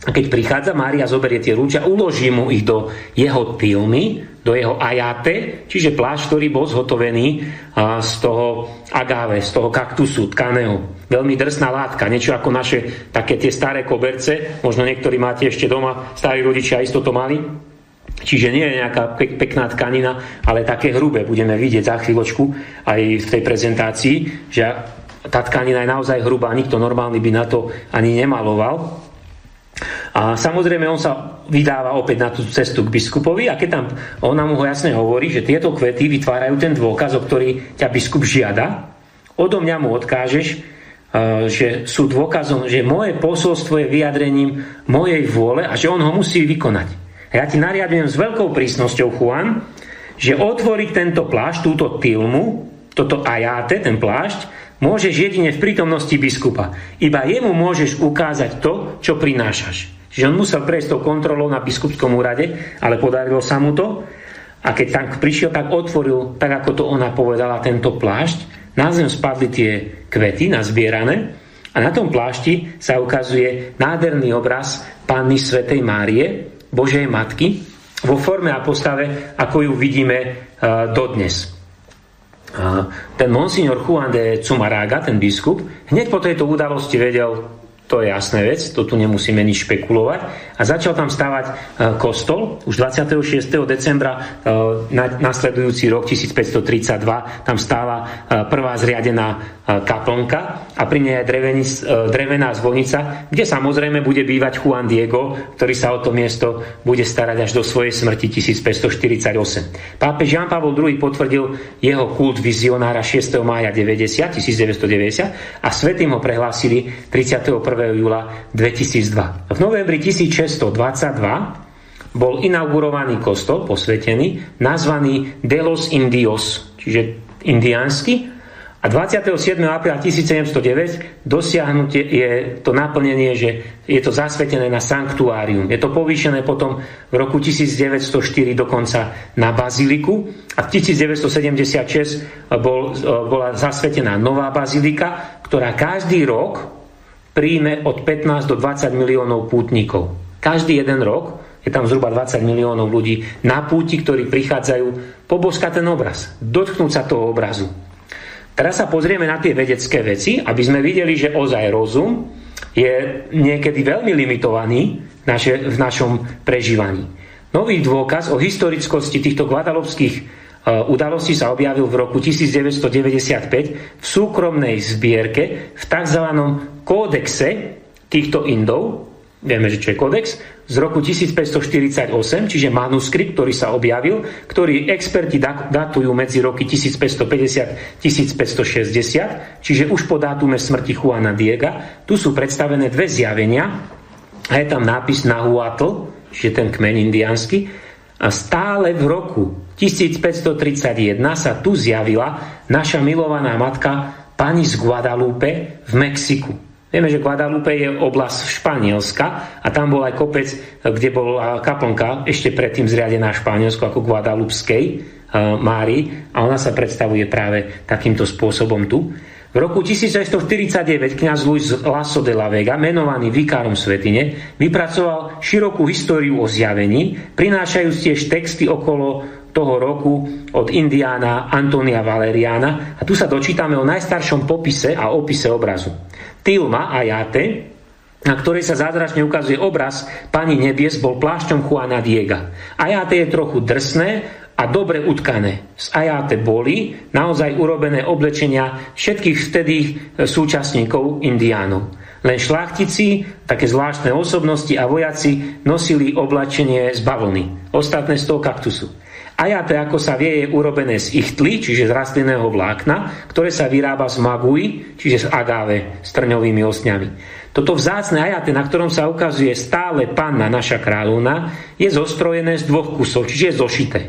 A keď prichádza, Mária zoberie tie rúča, uloží mu ich do jeho tilmy, do jeho ajate, čiže plášť, ktorý bol zhotovený z toho agáve, z toho kaktusu tkaného. Veľmi drsná látka, niečo ako naše také tie staré koberce, možno niektorí máte ešte doma, starí rodičia isto to mali. Čiže nie je nejaká pekná tkanina, ale také hrubé. Budeme vidieť za chvíľočku aj v tej prezentácii, že tá tkanina je naozaj hrubá, nikto normálny by na to ani nemaloval. A samozrejme on sa vydáva opäť na tú cestu k biskupovi a keď tam ona mu ho jasne hovorí, že tieto kvety vytvárajú ten dôkaz, o ktorý ťa biskup žiada, odo mňa mu odkážeš, e, že sú dôkazom, že moje posolstvo je vyjadrením mojej vôle a že on ho musí vykonať. A ja ti nariadujem s veľkou prísnosťou, Juan, že otvoriť tento plášť, túto tilmu, toto ajáte, ten plášť, môžeš jedine v prítomnosti biskupa. Iba jemu môžeš ukázať to, čo prinášaš. Čiže on musel prejsť tou kontrolou na biskupskom úrade, ale podarilo sa mu to. A keď tam prišiel, tak otvoril, tak ako to ona povedala, tento plášť. Na zem spadli tie kvety nazbierané a na tom plášti sa ukazuje nádherný obraz Panny Svetej Márie, Božej Matky, vo forme a postave, ako ju vidíme uh, dodnes. Ten monsignor Juan de Cumaraga, ten biskup, hneď po tejto udalosti vedel, to je jasná vec, to tu nemusíme nič špekulovať. A začal tam stavať e, kostol, už 26. decembra e, na, nasledujúci rok 1532 tam stála e, prvá zriadená kaplnka a pri nej je drevený, drevená zvonica, kde samozrejme bude bývať Juan Diego, ktorý sa o to miesto bude starať až do svojej smrti 1548. Pápež Jan Pavel II potvrdil jeho kult vizionára 6. mája 90, 1990 a svetým ho prehlásili 31 júla 2002. V novembri 1622 bol inaugurovaný kostol posvetený, nazvaný Delos Indios, čiže indiánsky, a 27. apríla 1709 dosiahnutie je to naplnenie, že je to zasvetené na sanktuárium. Je to povýšené potom v roku 1904 dokonca na baziliku a v 1976 bol, bola zasvetená nová bazilika, ktorá každý rok príjme od 15 do 20 miliónov pútnikov. Každý jeden rok je tam zhruba 20 miliónov ľudí na púti, ktorí prichádzajú poboskať ten obraz, dotknúť sa toho obrazu. Teraz sa pozrieme na tie vedecké veci, aby sme videli, že ozaj rozum je niekedy veľmi limitovaný naše, v našom prežívaní. Nový dôkaz o historickosti týchto guadalopských e, udalostí sa objavil v roku 1995 v súkromnej zbierke v tzv kódexe týchto Indov, vieme, že čo je kódex, z roku 1548, čiže manuskript, ktorý sa objavil, ktorý experti datujú medzi roky 1550-1560, čiže už po dátume smrti Juana Diega. Tu sú predstavené dve zjavenia a je tam nápis Nahuatl, čiže ten kmeň indiánsky. A stále v roku 1531 sa tu zjavila naša milovaná matka pani z Guadalupe v Mexiku. Vieme, že Guadalupe je oblasť Španielska a tam bol aj kopec, kde bola kaplnka ešte predtým zriadená Španielsku ako Guadalupskej uh, Mári a ona sa predstavuje práve takýmto spôsobom tu. V roku 1649 kňaz Luis Lasso de la Vega, menovaný vikárom Svetine, vypracoval širokú históriu o zjavení, prinášajúc tiež texty okolo toho roku od Indiána Antonia Valeriana a tu sa dočítame o najstaršom popise a opise obrazu. Tilma Ajate, na ktorej sa zázračne ukazuje obraz Pani nebies, bol plášťom Juana Diega. Ajate je trochu drsné a dobre utkané. Z Ajate boli naozaj urobené oblečenia všetkých vtedy e, súčasníkov indiánov. Len šlachtici, také zvláštne osobnosti a vojaci nosili oblečenie z bavlny. Ostatné z toho kaktusu. Ajate, ako sa vie, je urobené z ichtly, čiže z rastlinného vlákna, ktoré sa vyrába z magui, čiže z agáve, s trňovými osňami. Toto vzácne ajate, na ktorom sa ukazuje stále panna naša kráľovna, je zostrojené z dvoch kusov, čiže je zošité.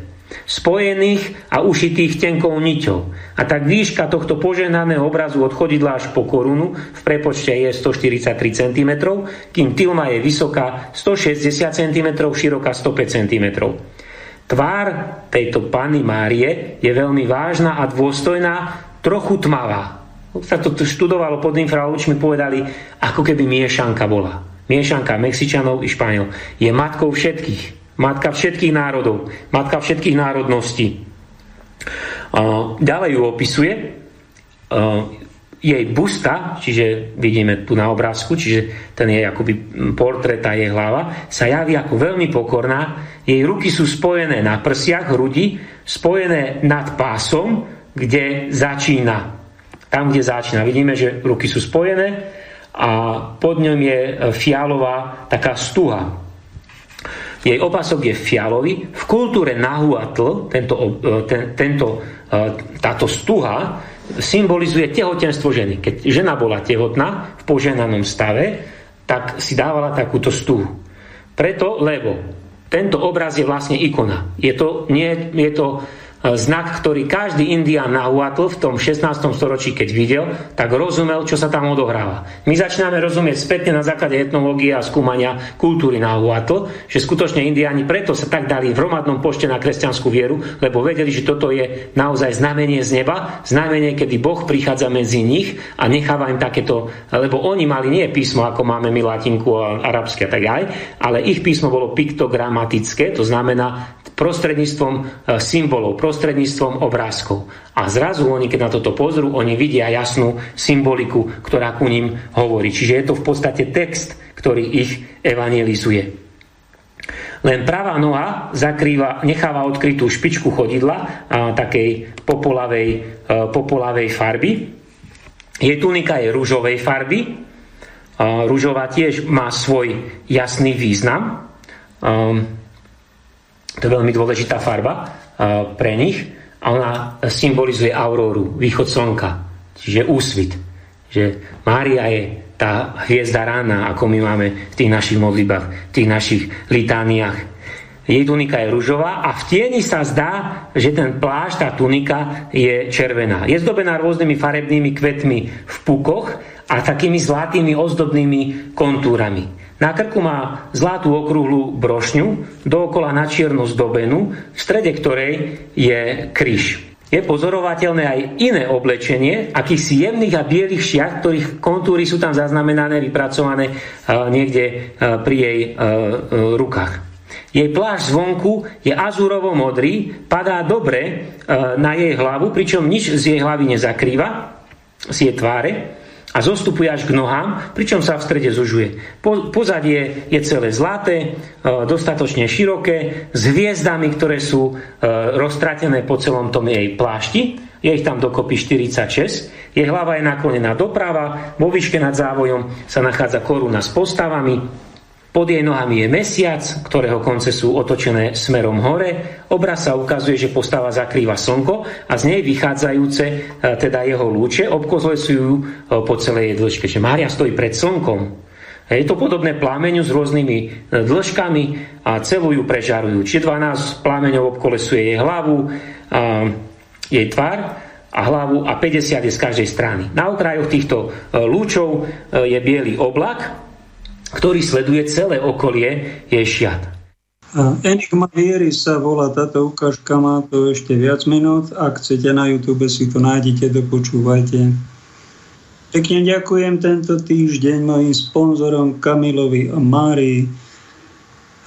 Spojených a ušitých tenkou niťou. A tak výška tohto poženaného obrazu od chodidla až po korunu v prepočte je 143 cm, kým tilma je vysoká 160 cm, široká 105 cm. Tvár tejto Panny Márie je veľmi vážna a dôstojná, trochu tmavá. Sa to študovalo pod infralúčmi, povedali, ako keby miešanka bola. Miešanka Mexičanov i Španiel. Je matkou všetkých. Matka všetkých národov. Matka všetkých národností. Ďalej ju opisuje jej busta, čiže vidíme tu na obrázku, čiže ten je akoby portrét a jej hlava, sa javí ako veľmi pokorná. Jej ruky sú spojené na prsiach, hrudi, spojené nad pásom, kde začína. Tam, kde začína. Vidíme, že ruky sú spojené a pod ňom je fialová taká stuha. Jej opasok je fialový. V kultúre Nahuatl, tento, ten, tento, táto stuha symbolizuje tehotenstvo ženy. Keď žena bola tehotná v poženanom stave, tak si dávala takúto stuhu. Preto, lebo tento obraz je vlastne ikona. Je to, nie, je to znak, ktorý každý Indián nahuatl v tom 16. storočí, keď videl, tak rozumel, čo sa tam odohráva. My začíname rozumieť spätne na základe etnológie a skúmania kultúry nahuatl, že skutočne Indiáni preto sa tak dali v hromadnom pošte na kresťanskú vieru, lebo vedeli, že toto je naozaj znamenie z neba, znamenie, kedy Boh prichádza medzi nich a necháva im takéto, lebo oni mali nie písmo, ako máme my latinku a arabské a tak aj, ale ich písmo bolo piktogramatické, to znamená prostredníctvom e, symbolov, prostredníctvom obrázkov. A zrazu oni, keď na toto pozrú, oni vidia jasnú symboliku, ktorá ku ním hovorí. Čiže je to v podstate text, ktorý ich evangelizuje. Len pravá noha zakrýva, necháva odkrytú špičku chodidla a, takej popolavej, a, popolavej farby. Jej tunika je rúžovej farby. A, rúžová tiež má svoj jasný význam. A, to je veľmi dôležitá farba pre nich. A ona symbolizuje auróru, východ slnka, čiže úsvit. Že Mária je tá hviezda rána, ako my máme v tých našich modlitbách, v tých našich litániách. Jej tunika je ružová a v tieni sa zdá, že ten plášť, tá tunika je červená. Je zdobená rôznymi farebnými kvetmi v pukoch a takými zlatými ozdobnými kontúrami. Na krku má zlatú okrúhlu brošňu, dookola na čierno zdobenú, v strede ktorej je kríž je pozorovateľné aj iné oblečenie, akýchsi jemných a bielých šiat, ktorých kontúry sú tam zaznamenané, vypracované niekde pri jej rukách. Jej plášť zvonku je azúrovo modrý, padá dobre na jej hlavu, pričom nič z jej hlavy nezakrýva, z jej tváre a zostupuje až k nohám, pričom sa v strede zužuje. Po, pozadie je celé zlaté, e, dostatočne široké, s hviezdami, ktoré sú e, roztratené po celom tom jej plášti. Je ich tam dokopy 46. Jej hlava je naklonená doprava, vo výške nad závojom sa nachádza koruna s postavami, pod jej nohami je mesiac, ktorého konce sú otočené smerom hore. Obraz sa ukazuje, že postava zakrýva slnko a z nej vychádzajúce, e, teda jeho lúče, obkozlesujú e, po celej jej dĺžke. Že Mária stojí pred slnkom. Je to podobné plámeniu s rôznymi e, dĺžkami a celú ju prežarujú. Čiže 12 plámeňov obkolesuje jej hlavu, jej tvár a hlavu a 50 je z každej strany. Na okrajoch týchto lúčov je biely oblak, ktorý sleduje celé okolie jej šiat. Enigma viery sa volá táto ukážka, má to ešte viac minút. Ak chcete na YouTube si to nájdete, dopočúvajte. Pekne ďakujem tento týždeň mojim sponzorom Kamilovi a Márii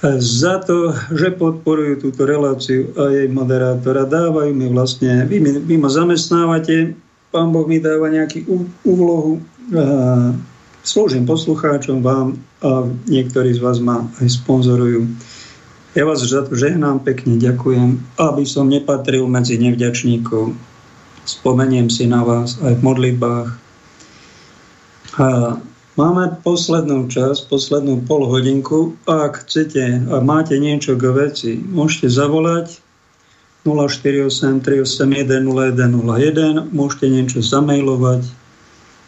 za to, že podporujú túto reláciu a jej moderátora. Dávajú mi vlastne, vy, vy ma zamestnávate, pán Boh mi dáva nejaký úlohu, slúžim poslucháčom, vám a niektorí z vás ma aj sponzorujú. Ja vás žehnám pekne, ďakujem, aby som nepatril medzi nevďačníkov. Spomeniem si na vás aj v modlitbách. A máme poslednú čas, poslednú pol hodinku. Ak chcete a máte niečo k veci, môžete zavolať 048 381 0101, môžete niečo zamailovať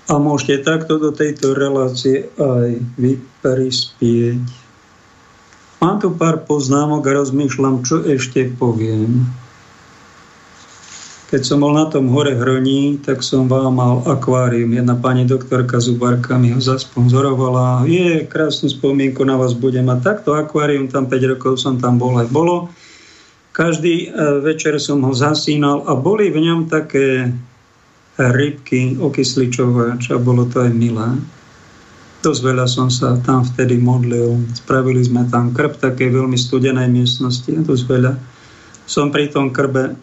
a môžete takto do tejto relácie aj vy. Mám tu pár poznámok a rozmýšľam, čo ešte poviem. Keď som bol na tom hore Hroní, tak som vám mal akvárium. Jedna pani doktorka Zubarka mi ho zasponzorovala. Je, krásnu spomienku na vás budem mať. Takto akvárium, tam 5 rokov som tam bol aj bolo. Každý e, večer som ho zasínal a boli v ňom také rybky, okysličovač a bolo to aj milé. Dosť veľa som sa tam vtedy modlil. Spravili sme tam krb takej veľmi studenej miestnosti. Dosť veľa. Som pri tom krbe e,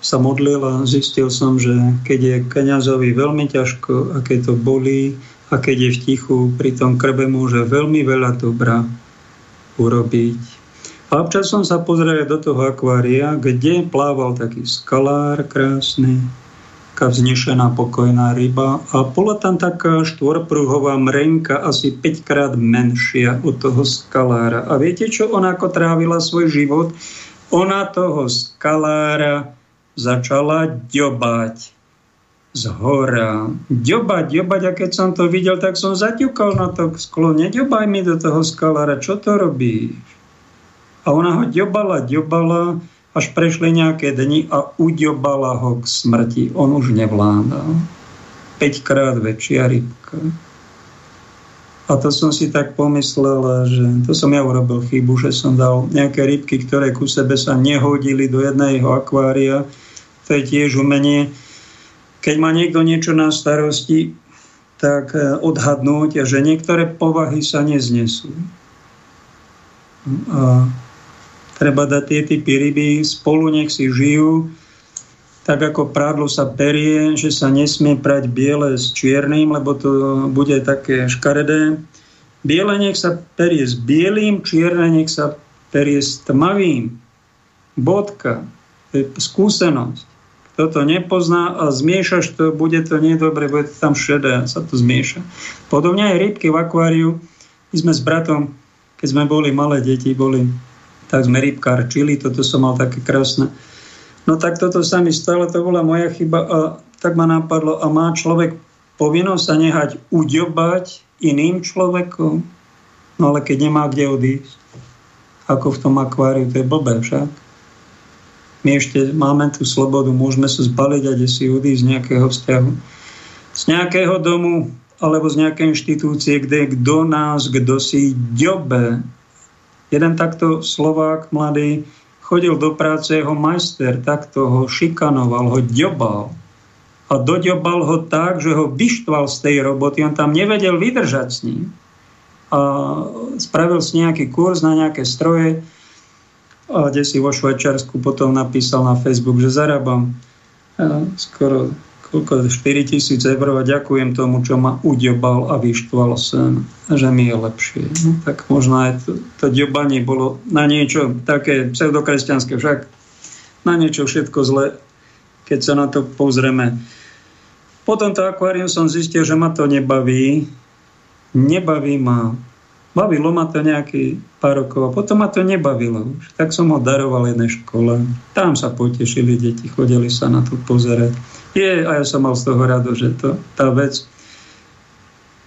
sa modlil a zistil som, že keď je kniazovi veľmi ťažko a keď to bolí a keď je v tichu, pri tom krbe môže veľmi veľa dobra urobiť a občas som sa pozrel do toho akvária, kde plával taký skalár krásny, taká vznešená pokojná ryba a bola tam taká štvorpruhová mrenka asi 5 krát menšia od toho skalára. A viete, čo ona ako trávila svoj život? Ona toho skalára začala ďobať z hora. Ďobať, ďobať a keď som to videl, tak som zaťukal na to sklo. Neďobaj mi do toho skalára, čo to robíš? A ona ho ďobala, ďobala, až prešli nejaké dni a uďobala ho k smrti. On už nevládal. 5 krát väčšia rybka. A to som si tak pomyslel, že to som ja urobil chybu, že som dal nejaké rybky, ktoré ku sebe sa nehodili do jedného akvária. To je tiež umenie. Keď má niekto niečo na starosti, tak eh, odhadnúť, že niektoré povahy sa neznesú. A Treba dať tie typy ryby, spolu nech si žijú, tak ako prádlo sa perie, že sa nesmie prať biele s čiernym, lebo to bude také škaredé. Biele nech sa perie s bielým, čierne nech sa perie s tmavým. Bodka. To je skúsenosť. Kto to nepozná a zmiešaš to, bude to nedobre, bude to tam šedé, sa to zmieša. Podobne aj rybky v akváriu. My sme s bratom, keď sme boli malé deti, boli, tak sme rybkárčili, toto som mal také krásne No tak toto sa mi stalo, to bola moja chyba a tak ma napadlo, a má človek povinnosť sa nehať uďobať iným človekom? No ale keď nemá kde odísť, ako v tom akváriu, to je blbé však. My ešte máme tú slobodu, môžeme sa zbaliť a si odísť z nejakého vzťahu. Z nejakého domu alebo z nejakej inštitúcie, kde kto nás, kto si ďobe. Jeden takto Slovák mladý chodil do práce jeho majster, takto ho šikanoval, ho ďobal. A doďobal ho tak, že ho vyštval z tej roboty. On tam nevedel vydržať s ním. A spravil si nejaký kurz na nejaké stroje a kde si vo Švajčiarsku potom napísal na Facebook, že zarábam skoro koľko, 4 tisíc eur a ďakujem tomu, čo ma udobal a vyštval sem, že mi je lepšie. No, tak možno aj to, to ďobanie bolo na niečo také pseudokresťanské, však na niečo všetko zle, keď sa na to pozrieme. Potom to akvárium som zistil, že ma to nebaví. Nebaví ma. Bavilo ma to nejaký pár rokov a potom ma to nebavilo. Tak som ho daroval jednej škole. Tam sa potešili deti, chodili sa na to pozerať. Je, a ja som mal z toho rado, že to, tá vec,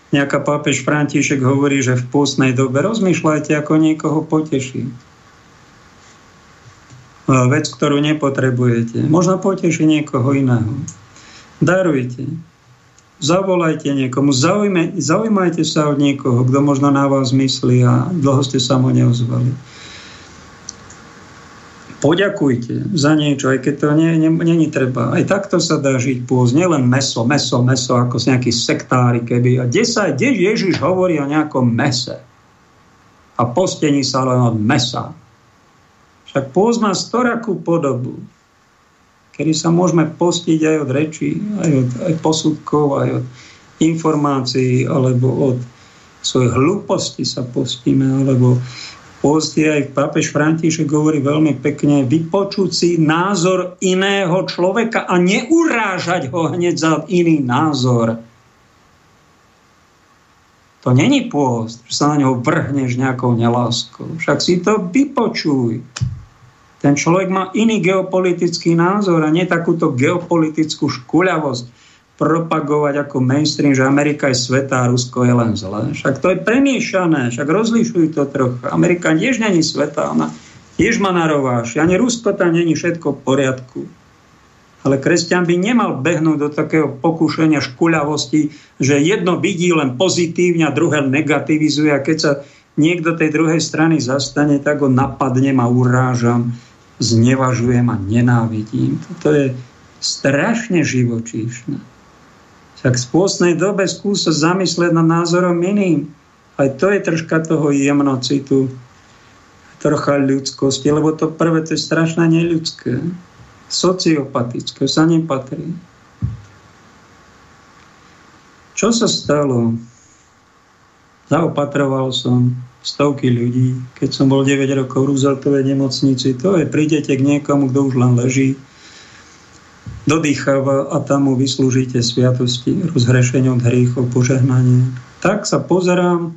nejaká pápež František hovorí, že v pôstnej dobe rozmýšľajte, ako niekoho poteší. Vec, ktorú nepotrebujete. Možno poteší niekoho iného. Darujte. Zavolajte niekomu. Zaujme, zaujímajte sa od niekoho, kto možno na vás myslí a dlho ste sa mu neozvali poďakujte za niečo, aj keď to nie, nie, není treba. Aj takto sa dá žiť pôz, nielen meso, meso, meso, ako z nejaký sektári keby. A kde sa kde Ježiš hovorí o nejakom mese? A postení sa len od mesa. Však pôz má storakú podobu, kedy sa môžeme postiť aj od rečí, aj od aj posudkov, aj od informácií, alebo od svojej hlúposti sa postíme, alebo Poste aj pápež František hovorí veľmi pekne, vypočuť si názor iného človeka a neurážať ho hneď za iný názor. To není pôst, že sa na neho vrhneš nejakou neláskou. Však si to vypočuj. Ten človek má iný geopolitický názor a nie takúto geopolitickú škuľavosť propagovať ako mainstream, že Amerika je svetá a Rusko je len zlé. Však to je premiešané, však rozlišujú to trochu. Amerika tiež není svetá, ona tiež má narováš. Ani Rusko tam není všetko v poriadku. Ale kresťan by nemal behnúť do takého pokúšania škuľavosti, že jedno vidí len pozitívne a druhé negativizuje a keď sa niekto tej druhej strany zastane, tak ho napadnem a urážam, znevažujem a nenávidím. Toto je strašne živočíšne. Však v spôsnej dobe skúsa zamyslieť nad názorom iným. Aj to je troška toho jemnocitu, trocha ľudskosti, lebo to prvé to je strašne neľudské. Sociopatické, sa nepatrí. Čo sa stalo? Zaopatroval som stovky ľudí, keď som bol 9 rokov v Rooseveltovej nemocnici. To je, prídete k niekomu, kto už len leží, dodýcháva a tam mu vyslúžite sviatosti, rozhrešenie od hriechov, požehnanie. Tak sa pozerám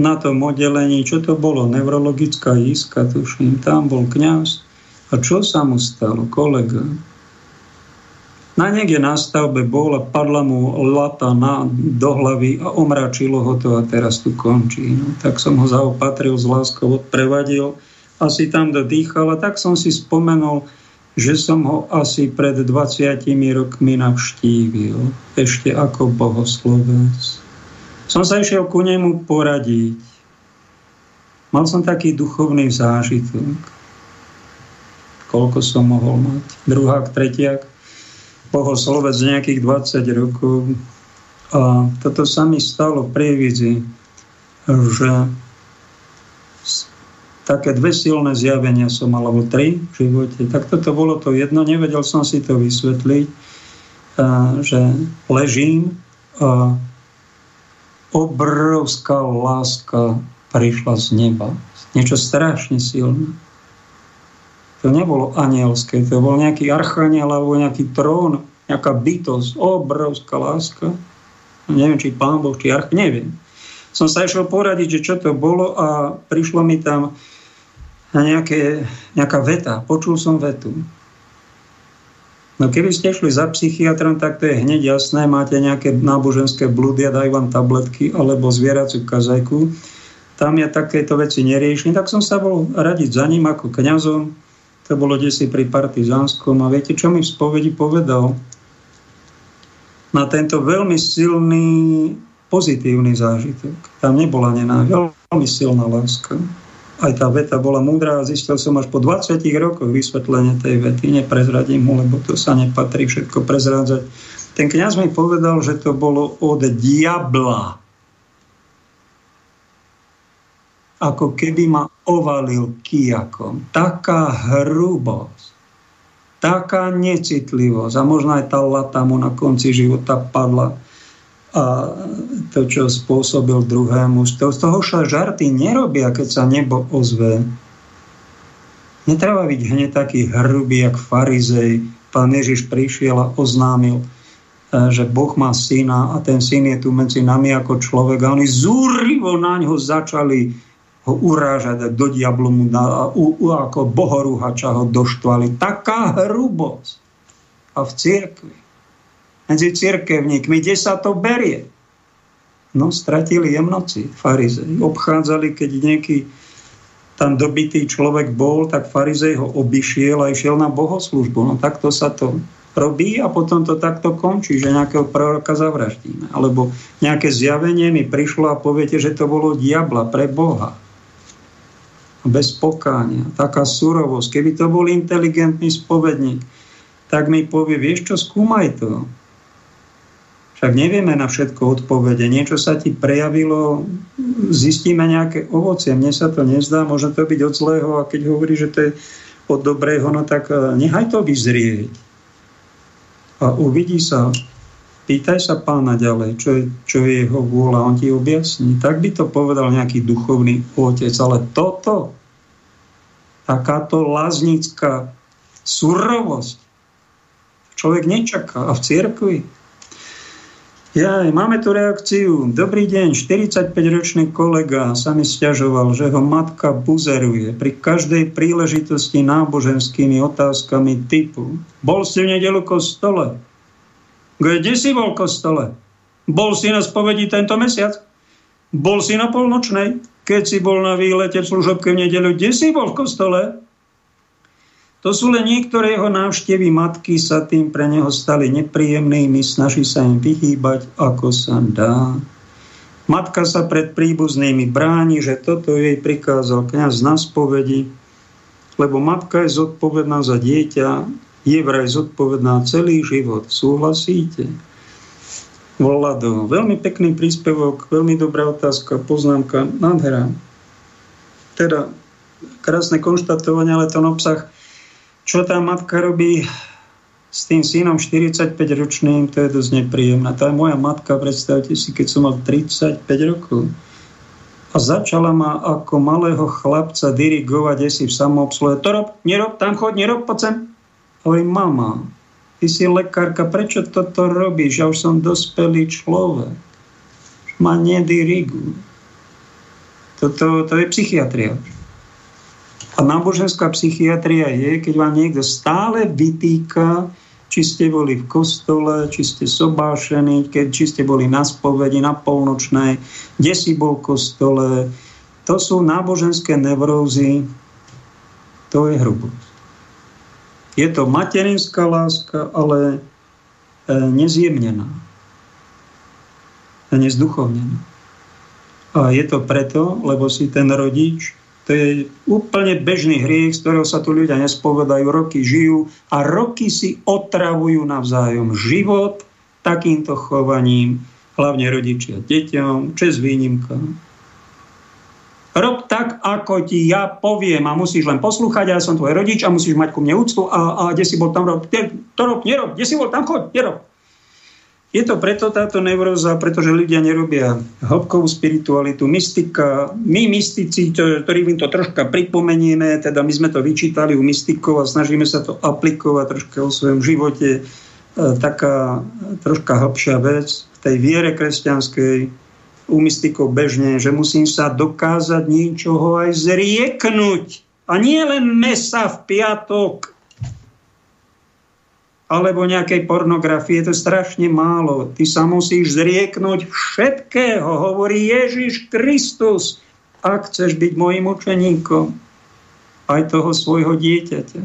na tom oddelení, čo to bolo, neurologická iska, tuším, tam bol kňaz. A čo sa mu stalo, kolega? Na niekde na stavbe bol a padla mu lata na, do hlavy a omračilo ho to a teraz tu končí. No, tak som ho zaopatril, z láskou odprevadil, asi tam dodýchal a tak som si spomenul, že som ho asi pred 20 rokmi navštívil, ešte ako bohoslovec. Som sa išiel ku nemu poradiť. Mal som taký duchovný zážitok. Koľko som mohol mať? Druhák, tretiak, bohoslovec nejakých 20 rokov. A toto sa mi stalo v prievidzi, že také dve silné zjavenia som mal, alebo tri v živote. Tak toto bolo to jedno, nevedel som si to vysvetliť, že ležím a obrovská láska prišla z neba. Niečo strašne silné. To nebolo anielské, to bol nejaký archaniel alebo nejaký trón, nejaká bytosť, obrovská láska. Neviem, či pán Boh, či arch, neviem. Som sa išiel poradiť, že čo to bolo a prišlo mi tam na nejaké, nejaká veta. Počul som vetu. No keby ste šli za psychiatrom, tak to je hneď jasné. Máte nejaké náboženské blúdy a dajú vám tabletky alebo zvieraciu kazajku. Tam ja takéto veci neriešim. Tak som sa bol radiť za ním ako kňazom. To bolo desi pri partizánskom. A viete, čo mi v spovedi povedal? Na tento veľmi silný pozitívny zážitok. Tam nebola nenávisť, veľmi silná láska aj tá veta bola múdra a zistil som až po 20 rokoch vysvetlenie tej vety. Neprezradím mu, lebo to sa nepatrí všetko prezrádzať. Ten kňaz mi povedal, že to bolo od diabla. Ako keby ma ovalil kijakom. Taká hrubosť, taká necitlivosť a možno aj tá lata mu na konci života padla a to, čo spôsobil druhému. Z toho sa žarty nerobia, keď sa nebo ozve. Netreba byť hneď taký hrubý, jak farizej. Pán Ježiš prišiel a oznámil, e, že Boh má syna a ten syn je tu medzi nami ako človek a oni zúrivo na ňo začali ho urážať do diablu mu a u, u, ako bohorúhača ho doštvali. Taká hrubosť. A v cirkvi medzi cirkevníkmi, kde sa to berie. No, stratili jemnoci, farizej. Obchádzali, keď nejaký tam dobitý človek bol, tak farizej ho obišiel a išiel na bohoslužbu. No takto sa to robí a potom to takto končí, že nejakého proroka zavraždíme. Alebo nejaké zjavenie mi prišlo a poviete, že to bolo diabla pre Boha. Bez pokánia. Taká surovosť. Keby to bol inteligentný spovedník, tak mi povie, vieš čo, skúmaj to. Však nevieme na všetko odpovede. Niečo sa ti prejavilo, zistíme nejaké ovocie. Mne sa to nezdá, môže to byť od zlého a keď hovorí, že to je od dobrého, no tak e, nechaj to vyzrieť. A uvidí sa, pýtaj sa pána ďalej, čo je, čo je jeho vôľa, on ti objasní. Tak by to povedal nejaký duchovný otec, ale toto, takáto laznická surovosť, človek nečaká. A v cirkvi ja, máme tu reakciu. Dobrý deň, 45-ročný kolega sa mi stiažoval, že ho matka buzeruje pri každej príležitosti náboženskými otázkami typu Bol si v nedelu kostole? Kde si bol kostole? Bol si na spovedi tento mesiac? Bol si na polnočnej? Keď si bol na výlete v služobke v nedelu, kde si bol v kostole? To sú len niektoré jeho návštevy matky sa tým pre neho stali nepríjemnými, snaží sa im vyhýbať, ako sa dá. Matka sa pred príbuznými bráni, že toto jej prikázal kniaz na spovedi, lebo matka je zodpovedná za dieťa, je vraj zodpovedná celý život. Súhlasíte? Volado. Veľmi pekný príspevok, veľmi dobrá otázka, poznámka, nádhera. Teda krásne konštatovanie, ale ten obsah čo tá matka robí s tým synom 45-ročným, to je dosť nepríjemné. Tá moja matka, predstavte si, keď som mal 35 rokov. A začala ma ako malého chlapca dirigovať, si v samoobsluhe. To rob, nerob, tam chod, nerob, poď sem. Hovorím, mama, ty si lekárka, prečo toto robíš? Ja už som dospelý človek. Ma nediriguj. Toto to je psychiatria. A náboženská psychiatria je, keď vám niekto stále vytýka, či ste boli v kostole, či ste sobášení, keď, či ste boli na spovedi, na polnočnej, kde si bol v kostole. To sú náboženské neurózy, to je hrubosť. Je to materinská láska, ale e, nezjemnená. Nezduchovnená. A je to preto, lebo si ten rodič to je úplne bežný hriech, z ktorého sa tu ľudia nespovedajú, roky žijú a roky si otravujú navzájom život takýmto chovaním, hlavne rodičia deťom, čes výnimka. Rob tak, ako ti ja poviem a musíš len poslúchať, ja som tvoj rodič a musíš mať ku mne úctu a, a kde si bol tam rob, to rob, nerob, kde si bol tam choď, nerob. Je to preto táto neuróza, pretože ľudia nerobia hĺbkovú spiritualitu, mystika. My mystici, ktorí im to troška pripomenieme, teda my sme to vyčítali u mystikov a snažíme sa to aplikovať troška o svojom živote. E, taká troška hĺbšia vec v tej viere kresťanskej, u mystikov bežne, že musím sa dokázať niečoho aj zrieknúť. A nie len mesa v piatok, alebo nejakej pornografie, to je strašne málo. Ty sa musíš zrieknúť všetkého, hovorí Ježiš Kristus, ak chceš byť môjim učeníkom, aj toho svojho dieťaťa.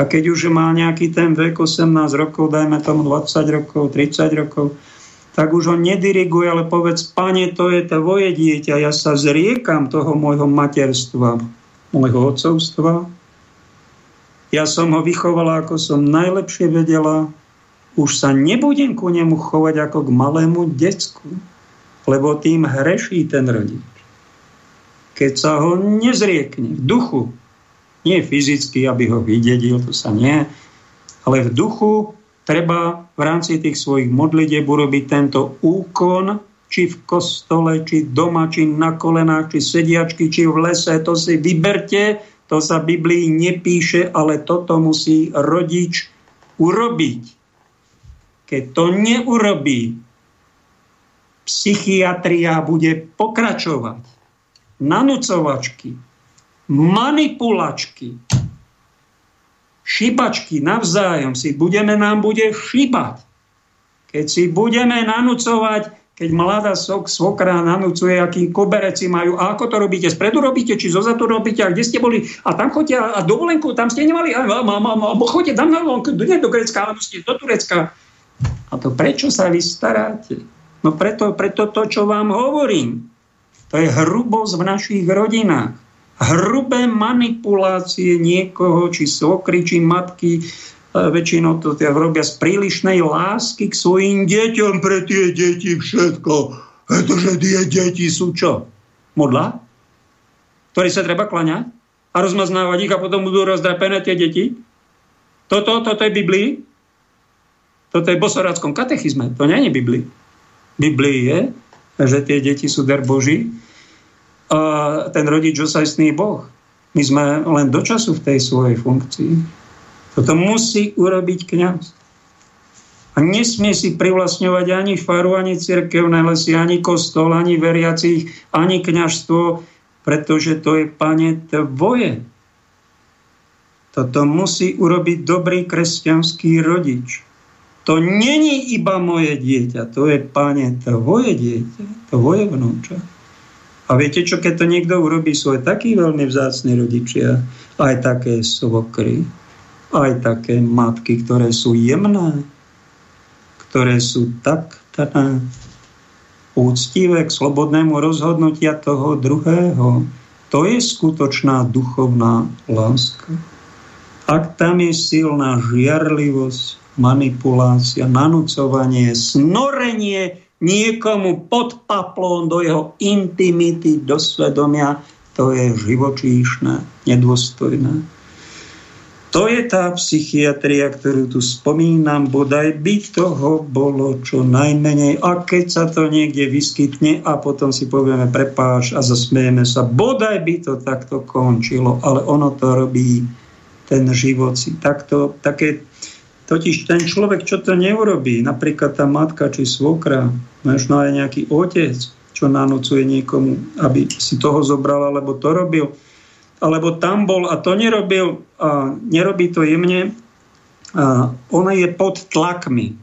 A keď už má nejaký ten vek 18 rokov, dajme tomu 20 rokov, 30 rokov, tak už ho nediriguje, ale povedz, pane, to je tvoje dieťa, ja sa zriekam toho môjho materstva, môjho otcovstva, ja som ho vychovala, ako som najlepšie vedela. Už sa nebudem ku nemu chovať ako k malému decku, lebo tým hreší ten rodič. Keď sa ho nezriekne v duchu, nie fyzicky, aby ho vydedil, to sa nie, ale v duchu treba v rámci tých svojich modlitieb urobiť tento úkon, či v kostole, či doma, či na kolenách, či sediačky, či v lese, to si vyberte, to sa v Biblii nepíše, ale toto musí rodič urobiť. Keď to neurobí, psychiatria bude pokračovať. Nanúcovačky, manipulačky, šibačky navzájom si budeme, nám bude šibať. Keď si budeme nanúcovať keď mladá sok, svokra nanúcuje, aký kobereci majú. A ako to robíte? Spredu robíte, či zozadu robíte? A kde ste boli? A tam chodíte a dovolenku, tam ste nemali? A, a, a, a tam na dovolenku, nie do Grecka, ale ste do Turecka. A to prečo sa vy staráte? No preto, preto to, čo vám hovorím. To je hrubosť v našich rodinách. Hrubé manipulácie niekoho, či svokry, či matky, väčšinou to robia z prílišnej lásky k svojim deťom pre tie deti všetko. Pretože tie deti sú čo? Modla? Ktorý sa treba klaňať? A rozmaznávať ich a potom budú rozdrapené tie deti? Toto, toto je Biblii? Toto je bosoráckom katechizme. To nie je Biblii. Biblii je, že tie deti sú dar Boží a ten rodič osajstný Boh. My sme len do času v tej svojej funkcii. Toto musí urobiť kňaz. A nesmie si privlastňovať ani faru, ani cirkevné lesy, ani kostol, ani veriacich, ani kňažstvo, pretože to je, pane, tvoje. Toto musí urobiť dobrý kresťanský rodič. To není iba moje dieťa, to je, pane, tvoje dieťa, tvoje vnúča. A viete čo, keď to niekto urobí, sú aj takí veľmi vzácni rodičia, aj také svokry, aj také matky, ktoré sú jemné, ktoré sú tak teda úctivé k slobodnému rozhodnutia toho druhého. To je skutočná duchovná láska. Ak tam je silná žiarlivosť, manipulácia, nanúcovanie, snorenie niekomu pod paplón do jeho intimity, do svedomia, to je živočíšne, nedôstojné. To je tá psychiatria, ktorú tu spomínam, bodaj by toho bolo čo najmenej. A keď sa to niekde vyskytne a potom si povieme prepáš a zasmejeme sa, bodaj by to takto končilo, ale ono to robí ten život si takto, také, totiž ten človek, čo to neurobí, napríklad tá matka či svokra, možno aj nejaký otec, čo nanocuje niekomu, aby si toho zobral, alebo to robil, alebo tam bol a to nerobil, a nerobí to jemne, a ona je pod tlakmi,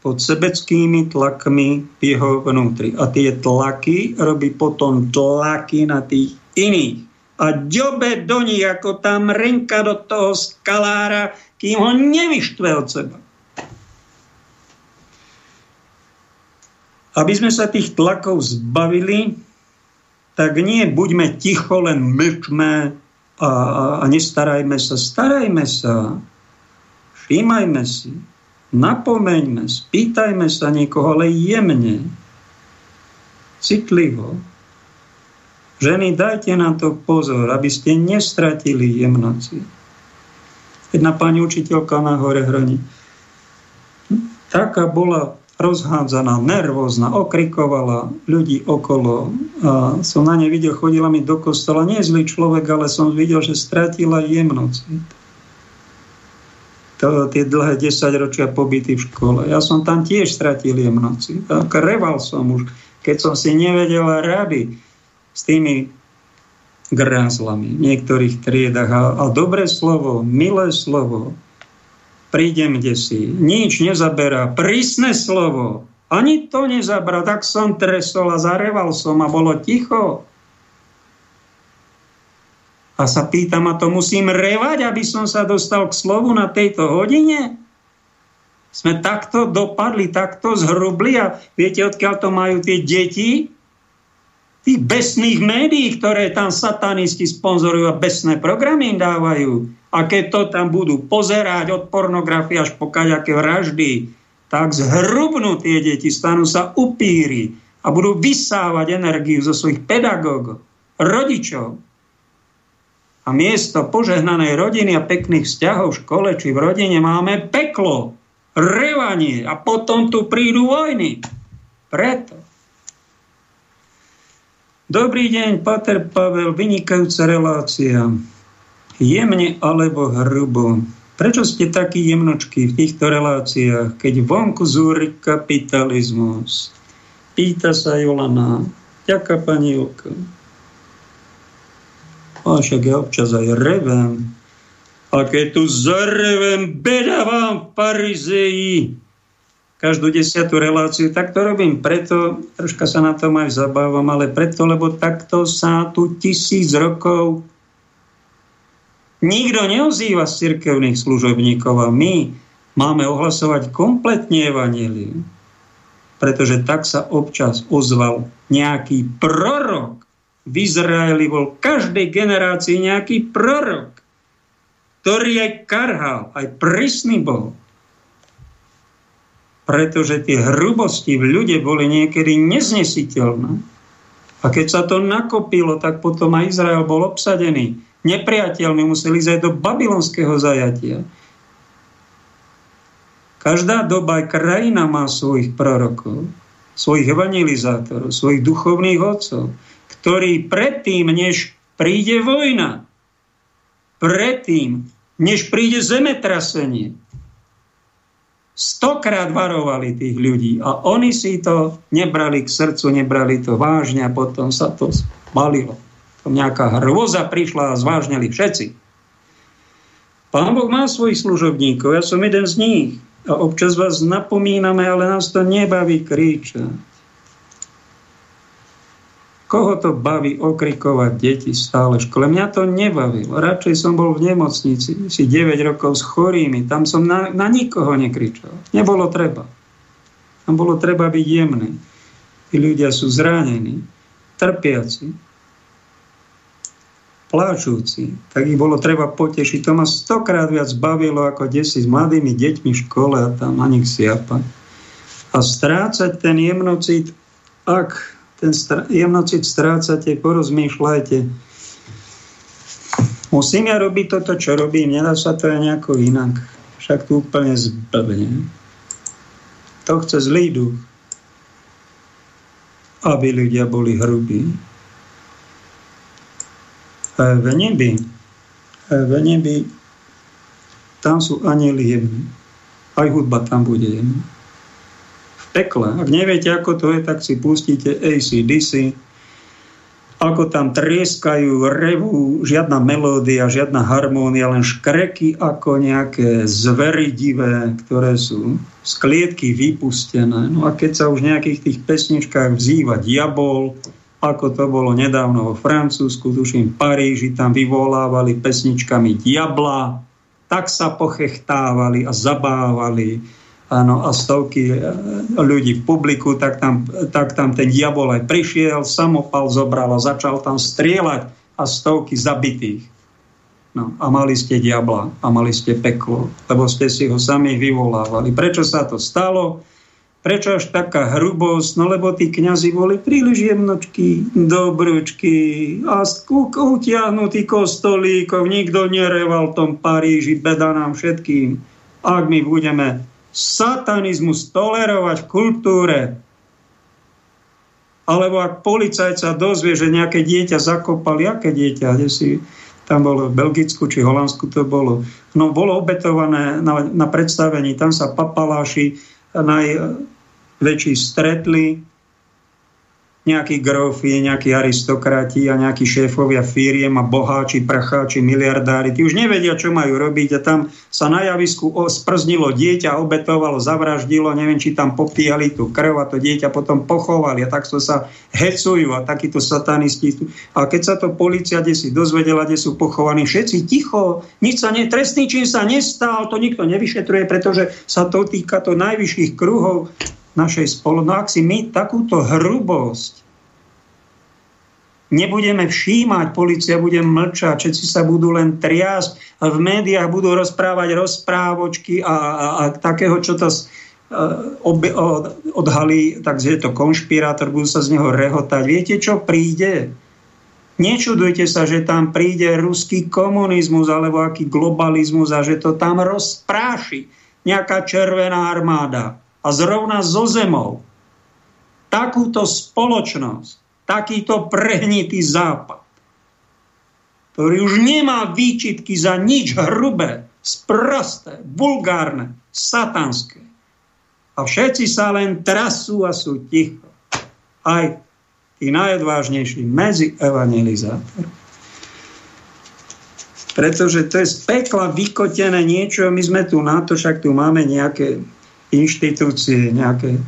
pod sebeckými tlakmi v jeho vnútri. A tie tlaky robí potom tlaky na tých iných. A ďobe do nich, ako tam renka do toho skalára, kým ho nevyštve od seba. Aby sme sa tých tlakov zbavili, tak nie buďme ticho, len mlčme a, a, a nestarajme sa. Starajme sa, všímajme si, napomeňme, spýtajme sa niekoho, ale jemne, citlivo. Ženy, dajte na to pozor, aby ste nestratili jemnoci. Jedna pani učiteľka na hore hrani. Taká bola rozhádzaná, nervózna, okrikovala ľudí okolo. A som na nej videl, chodila mi do kostola. Nie zlý človek, ale som videl, že stratila jemnoci. To, tie dlhé 10 ročia pobyty v škole. Ja som tam tiež stratil jemnoci. Tak reval som už, keď som si nevedel rady s tými grázlami v niektorých triedach. A, a dobré slovo, milé slovo, prídem kde si, nič nezaberá, prísne slovo, ani to nezabral, tak som tresol a zareval som a bolo ticho. A sa pýtam, a to musím revať, aby som sa dostal k slovu na tejto hodine? Sme takto dopadli, takto zhrubli a viete, odkiaľ to majú tie deti? Tých besných médií, ktoré tam satanisti sponzorujú a besné programy im dávajú. A keď to tam budú pozerať od pornografie až po kaďaké vraždy, tak zhrubnú tie deti, stanú sa upíry a budú vysávať energiu zo svojich pedagógov, rodičov, a miesto požehnanej rodiny a pekných vzťahov v škole či v rodine máme peklo, revanie a potom tu prídu vojny. Preto. Dobrý deň, Pater Pavel, vynikajúca relácia. Jemne alebo hrubo. Prečo ste takí jemnočky v týchto reláciách, keď vonku zúri kapitalizmus? Pýta sa Jolana. Ďaká pani Jolka. A však ja občas aj revem. A keď tu zarevem, beda vám v Parizeji. Každú desiatú reláciu, tak to robím preto, troška sa na tom aj zabávam, ale preto, lebo takto sa tu tisíc rokov nikto neozýva z cirkevných služobníkov a my máme ohlasovať kompletne evanelium. Pretože tak sa občas ozval nejaký prorok, v Izraeli bol každej generácii nejaký prorok, ktorý aj karhal, aj prísny bol. Pretože tie hrubosti v ľude boli niekedy neznesiteľné. A keď sa to nakopilo, tak potom aj Izrael bol obsadený. Nepriateľmi museli ísť aj do babylonského zajatia. Každá doba aj krajina má svojich prorokov, svojich evangelizátorov, svojich duchovných otcov ktorý predtým, než príde vojna, predtým, než príde zemetrasenie, stokrát varovali tých ľudí a oni si to nebrali k srdcu, nebrali to vážne a potom sa to balilo. To nejaká hrôza prišla a zvážnili všetci. Pán Boh má svojich služobníkov, ja som jeden z nich. A občas vás napomíname, ale nás to nebaví kričať. Koho to baví okrikovať deti stále v škole? Mňa to nebavilo. Radšej som bol v nemocnici, si 9 rokov s chorými. Tam som na, na nikoho nekričal. Nebolo treba. Tam bolo treba byť jemný. Tí ľudia sú zranení, trpiaci, pláčúci. Tak ich bolo treba potešiť. To ma stokrát viac bavilo, ako desi s mladými deťmi v škole a tam na nich siapať. A strácať ten jemnocit, ak ten jemnocit strácate, porozmýšľajte. Musím ja robiť toto, čo robím, nedá sa to aj nejako inak. Však tu úplne zblbne. To chce zlý duch, aby ľudia boli hrubí. A v nebi, a v nebi, tam sú anieli jemní. Aj hudba tam bude jemná pekle. Ak neviete, ako to je, tak si pustíte ACDC, ako tam trieskajú, revú, žiadna melódia, žiadna harmónia, len škreky ako nejaké zvery divé, ktoré sú z klietky vypustené. No a keď sa už v nejakých tých pesničkách vzýva diabol, ako to bolo nedávno vo Francúzsku, tuším Paríži, tam vyvolávali pesničkami diabla, tak sa pochechtávali a zabávali áno, a stovky e, ľudí v publiku, tak tam, tak tam ten diabol aj prišiel, samopal zobral a začal tam strieľať a stovky zabitých. No, a mali ste diabla a mali ste peklo, lebo ste si ho sami vyvolávali. Prečo sa to stalo? Prečo až taká hrubosť? No lebo tí kňazi boli príliš jemnočky, dobručky a utiahnutý kostolíkov. Nikto nereval v tom Paríži, beda nám všetkým. Ak my budeme satanizmus tolerovať v kultúre, alebo ak policajt sa dozvie, že nejaké dieťa zakopali, aké dieťa, kde si tam bolo v Belgicku či Holandsku to bolo. No bolo obetované na, na predstavení, tam sa papaláši najväčší stretli, nejakí grofy, nejakí aristokrati a nejakí šéfovia firiem a boháči, pracháči, miliardári. Tí už nevedia, čo majú robiť a tam sa na javisku sprznilo dieťa, obetovalo, zavraždilo, neviem, či tam popíjali tú krv a to dieťa potom pochovali a takto sa hecujú a takíto satanisti. A keď sa to policia kde si dozvedela, kde sú pochovaní, všetci ticho, nič sa ne, trestný čin sa nestal, to nikto nevyšetruje, pretože sa to týka to najvyšších kruhov našej spoločnosti. No ak si my takúto hrubosť nebudeme všímať, policia bude mlčať, všetci sa budú len triasť, v médiách budú rozprávať rozprávočky a, a, a takého, čo to ob, od, odhalí, takže je to konšpirátor, budú sa z neho rehotať. Viete, čo príde? Nečudujte sa, že tam príde ruský komunizmus alebo aký globalizmus a že to tam rozpráši nejaká červená armáda a zrovna zo zemou takúto spoločnosť, takýto prehnitý západ, ktorý už nemá výčitky za nič hrubé, sprosté, vulgárne, satanské. A všetci sa len trasú a sú ticho. Aj tí najodvážnejší medzi evangelizátor. Pretože to je z pekla vykotené niečo, my sme tu na to, však tu máme nejaké inštitúcie, nejaké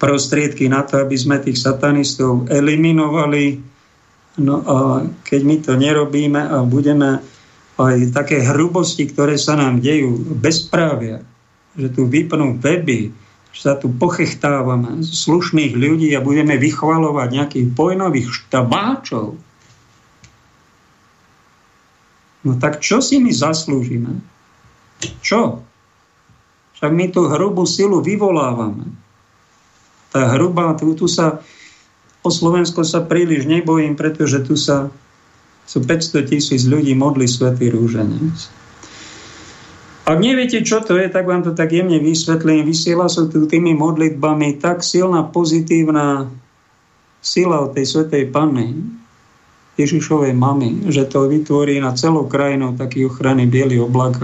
prostriedky na to, aby sme tých satanistov eliminovali. No a keď my to nerobíme a budeme aj také hrubosti, ktoré sa nám dejú, bezprávia, že tu vypnú weby, že sa tu pochechtávame slušných ľudí a budeme vychvalovať nejakých pojnových štabáčov, no tak čo si my zaslúžime? Čo? Však my tú hrubú silu vyvolávame. Tá hrubá, tu, tu sa o Slovensko sa príliš nebojím, pretože tu sa sú 500 tisíc ľudí modli Svetý rúženec. Ak neviete, čo to je, tak vám to tak jemne vysvetlím. Vysiela sa tu tými modlitbami tak silná pozitívna sila od tej Svetej Panny, Ježišovej mamy, že to vytvorí na celú krajinu taký ochranný biely oblak.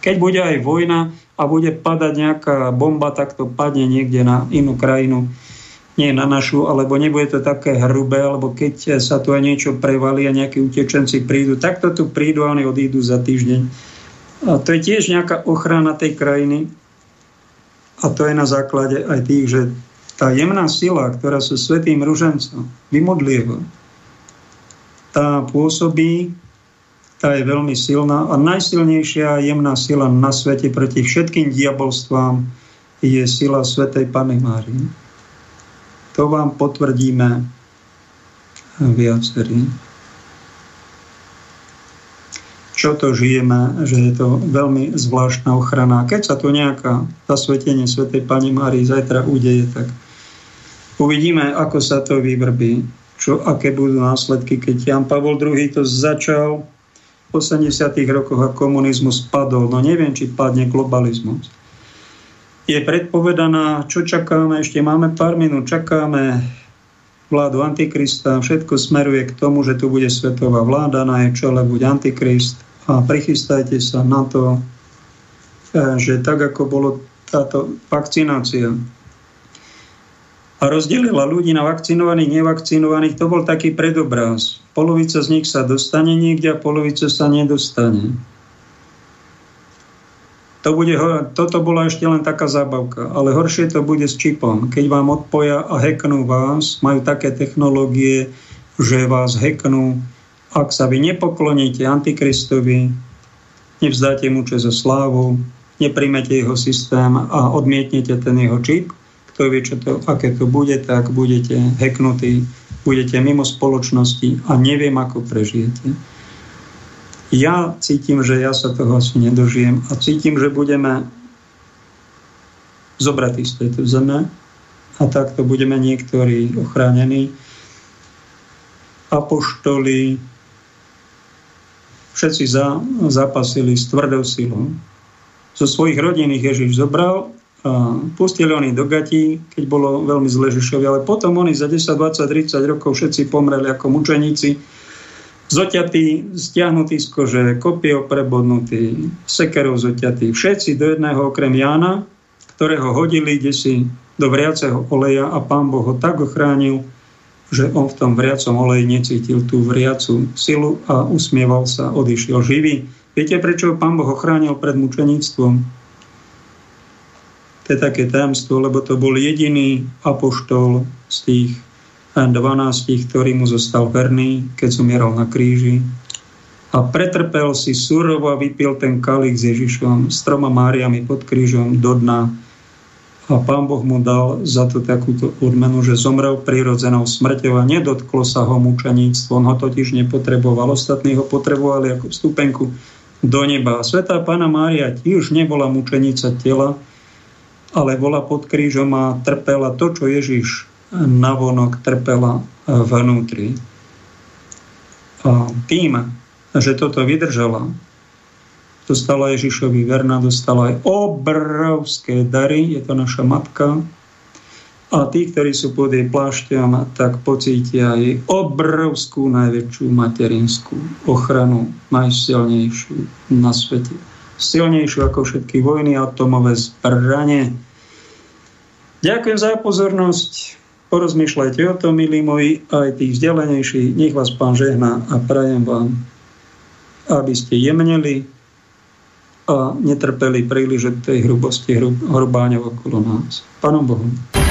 Keď bude aj vojna, a bude padať nejaká bomba, tak to padne niekde na inú krajinu, nie na našu, alebo nebude to také hrubé, alebo keď sa tu aj niečo prevalí a nejakí utečenci prídu, tak to tu prídu a oni odídu za týždeň. A to je tiež nejaká ochrana tej krajiny a to je na základe aj tých, že tá jemná sila, ktorá sú svetým ružencom, vymodlieva, tá pôsobí tá je veľmi silná a najsilnejšia jemná sila na svete proti všetkým diabolstvám je sila Svetej Pany Márie. To vám potvrdíme viacerí. Čo to žijeme, že je to veľmi zvláštna ochrana. Keď sa tu nejaká zasvetenie Svetej Pani Márii zajtra udeje, tak uvidíme, ako sa to vyvrbí, čo, aké budú následky. Keď Jan Pavol II to začal 80. rokoch a komunizmus padol. No neviem, či padne globalizmus. Je predpovedaná, čo čakáme, ešte máme pár minút, čakáme vládu Antikrista, všetko smeruje k tomu, že tu bude svetová vláda, na jej čele bude Antikrist a prichystajte sa na to, eh, že tak ako bolo táto vakcinácia a rozdelila ľudí na vakcinovaných, nevakcinovaných, to bol taký predobraz. Polovica z nich sa dostane niekde a polovica sa nedostane. To bude, toto bola ešte len taká zábavka, ale horšie to bude s čipom. Keď vám odpoja a hacknú vás, majú také technológie, že vás hacknú. Ak sa vy nepokloníte Antikristovi, nevzdáte mu čas za slávu, nepríjmete jeho systém a odmietnete ten jeho čip, kto vie, čo to, aké to bude, tak budete heknutí, budete mimo spoločnosti a neviem, ako prežijete. Ja cítim, že ja sa toho asi nedožijem a cítim, že budeme zobratí z tejto zeme a takto budeme niektorí ochránení. Apoštoli všetci za, zapasili s tvrdou silou. Zo svojich rodín ich Ježiš zobral pustili oni do gatí, keď bolo veľmi zle Žižovi, ale potom oni za 10, 20, 30 rokov všetci pomreli ako mučeníci, zoťatí, stiahnutí z kože, kopie prebodnutí, sekerov zoťatí, všetci do jedného okrem Jána, ktorého hodili si do vriaceho oleja a pán Boh ho tak ochránil, že on v tom vriacom oleji necítil tú vriacu silu a usmieval sa, odišiel živý. Viete, prečo pán Boh ochránil pred mučeníctvom? Je také tajemstvo, lebo to bol jediný apoštol z tých 12, ktorý mu zostal verný, keď zomieral na kríži. A pretrpel si surovo a vypil ten kalich s Ježišom s troma Máriami pod krížom do dna a pán Boh mu dal za to takúto odmenu, že zomrel prirodzenou smrťou a nedotklo sa ho mučeníctvo. On ho totiž nepotreboval. Ostatní ho potrebovali ako vstupenku do neba. Svetá Pána Mária tiež nebola mučenica tela, ale bola pod krížom a trpela to, čo Ježiš navonok trpela vnútri. A tým, že toto vydržala, dostala Ježišovi verná, dostala aj obrovské dary, je to naša matka. A tí, ktorí sú pod jej plášťom, tak pocítia jej obrovskú, najväčšiu materinskú ochranu, najsilnejšiu na svete. Silnejšiu ako všetky vojny, atomové zbranie. Ďakujem za pozornosť. Porozmýšľajte o tom, milí moji, aj tých vzdialenejších. Nech vás pán žehná a prajem vám, aby ste jemneli, a netrpeli príliš tej hrubosti hrubáňov okolo nás. Pánom Bohom.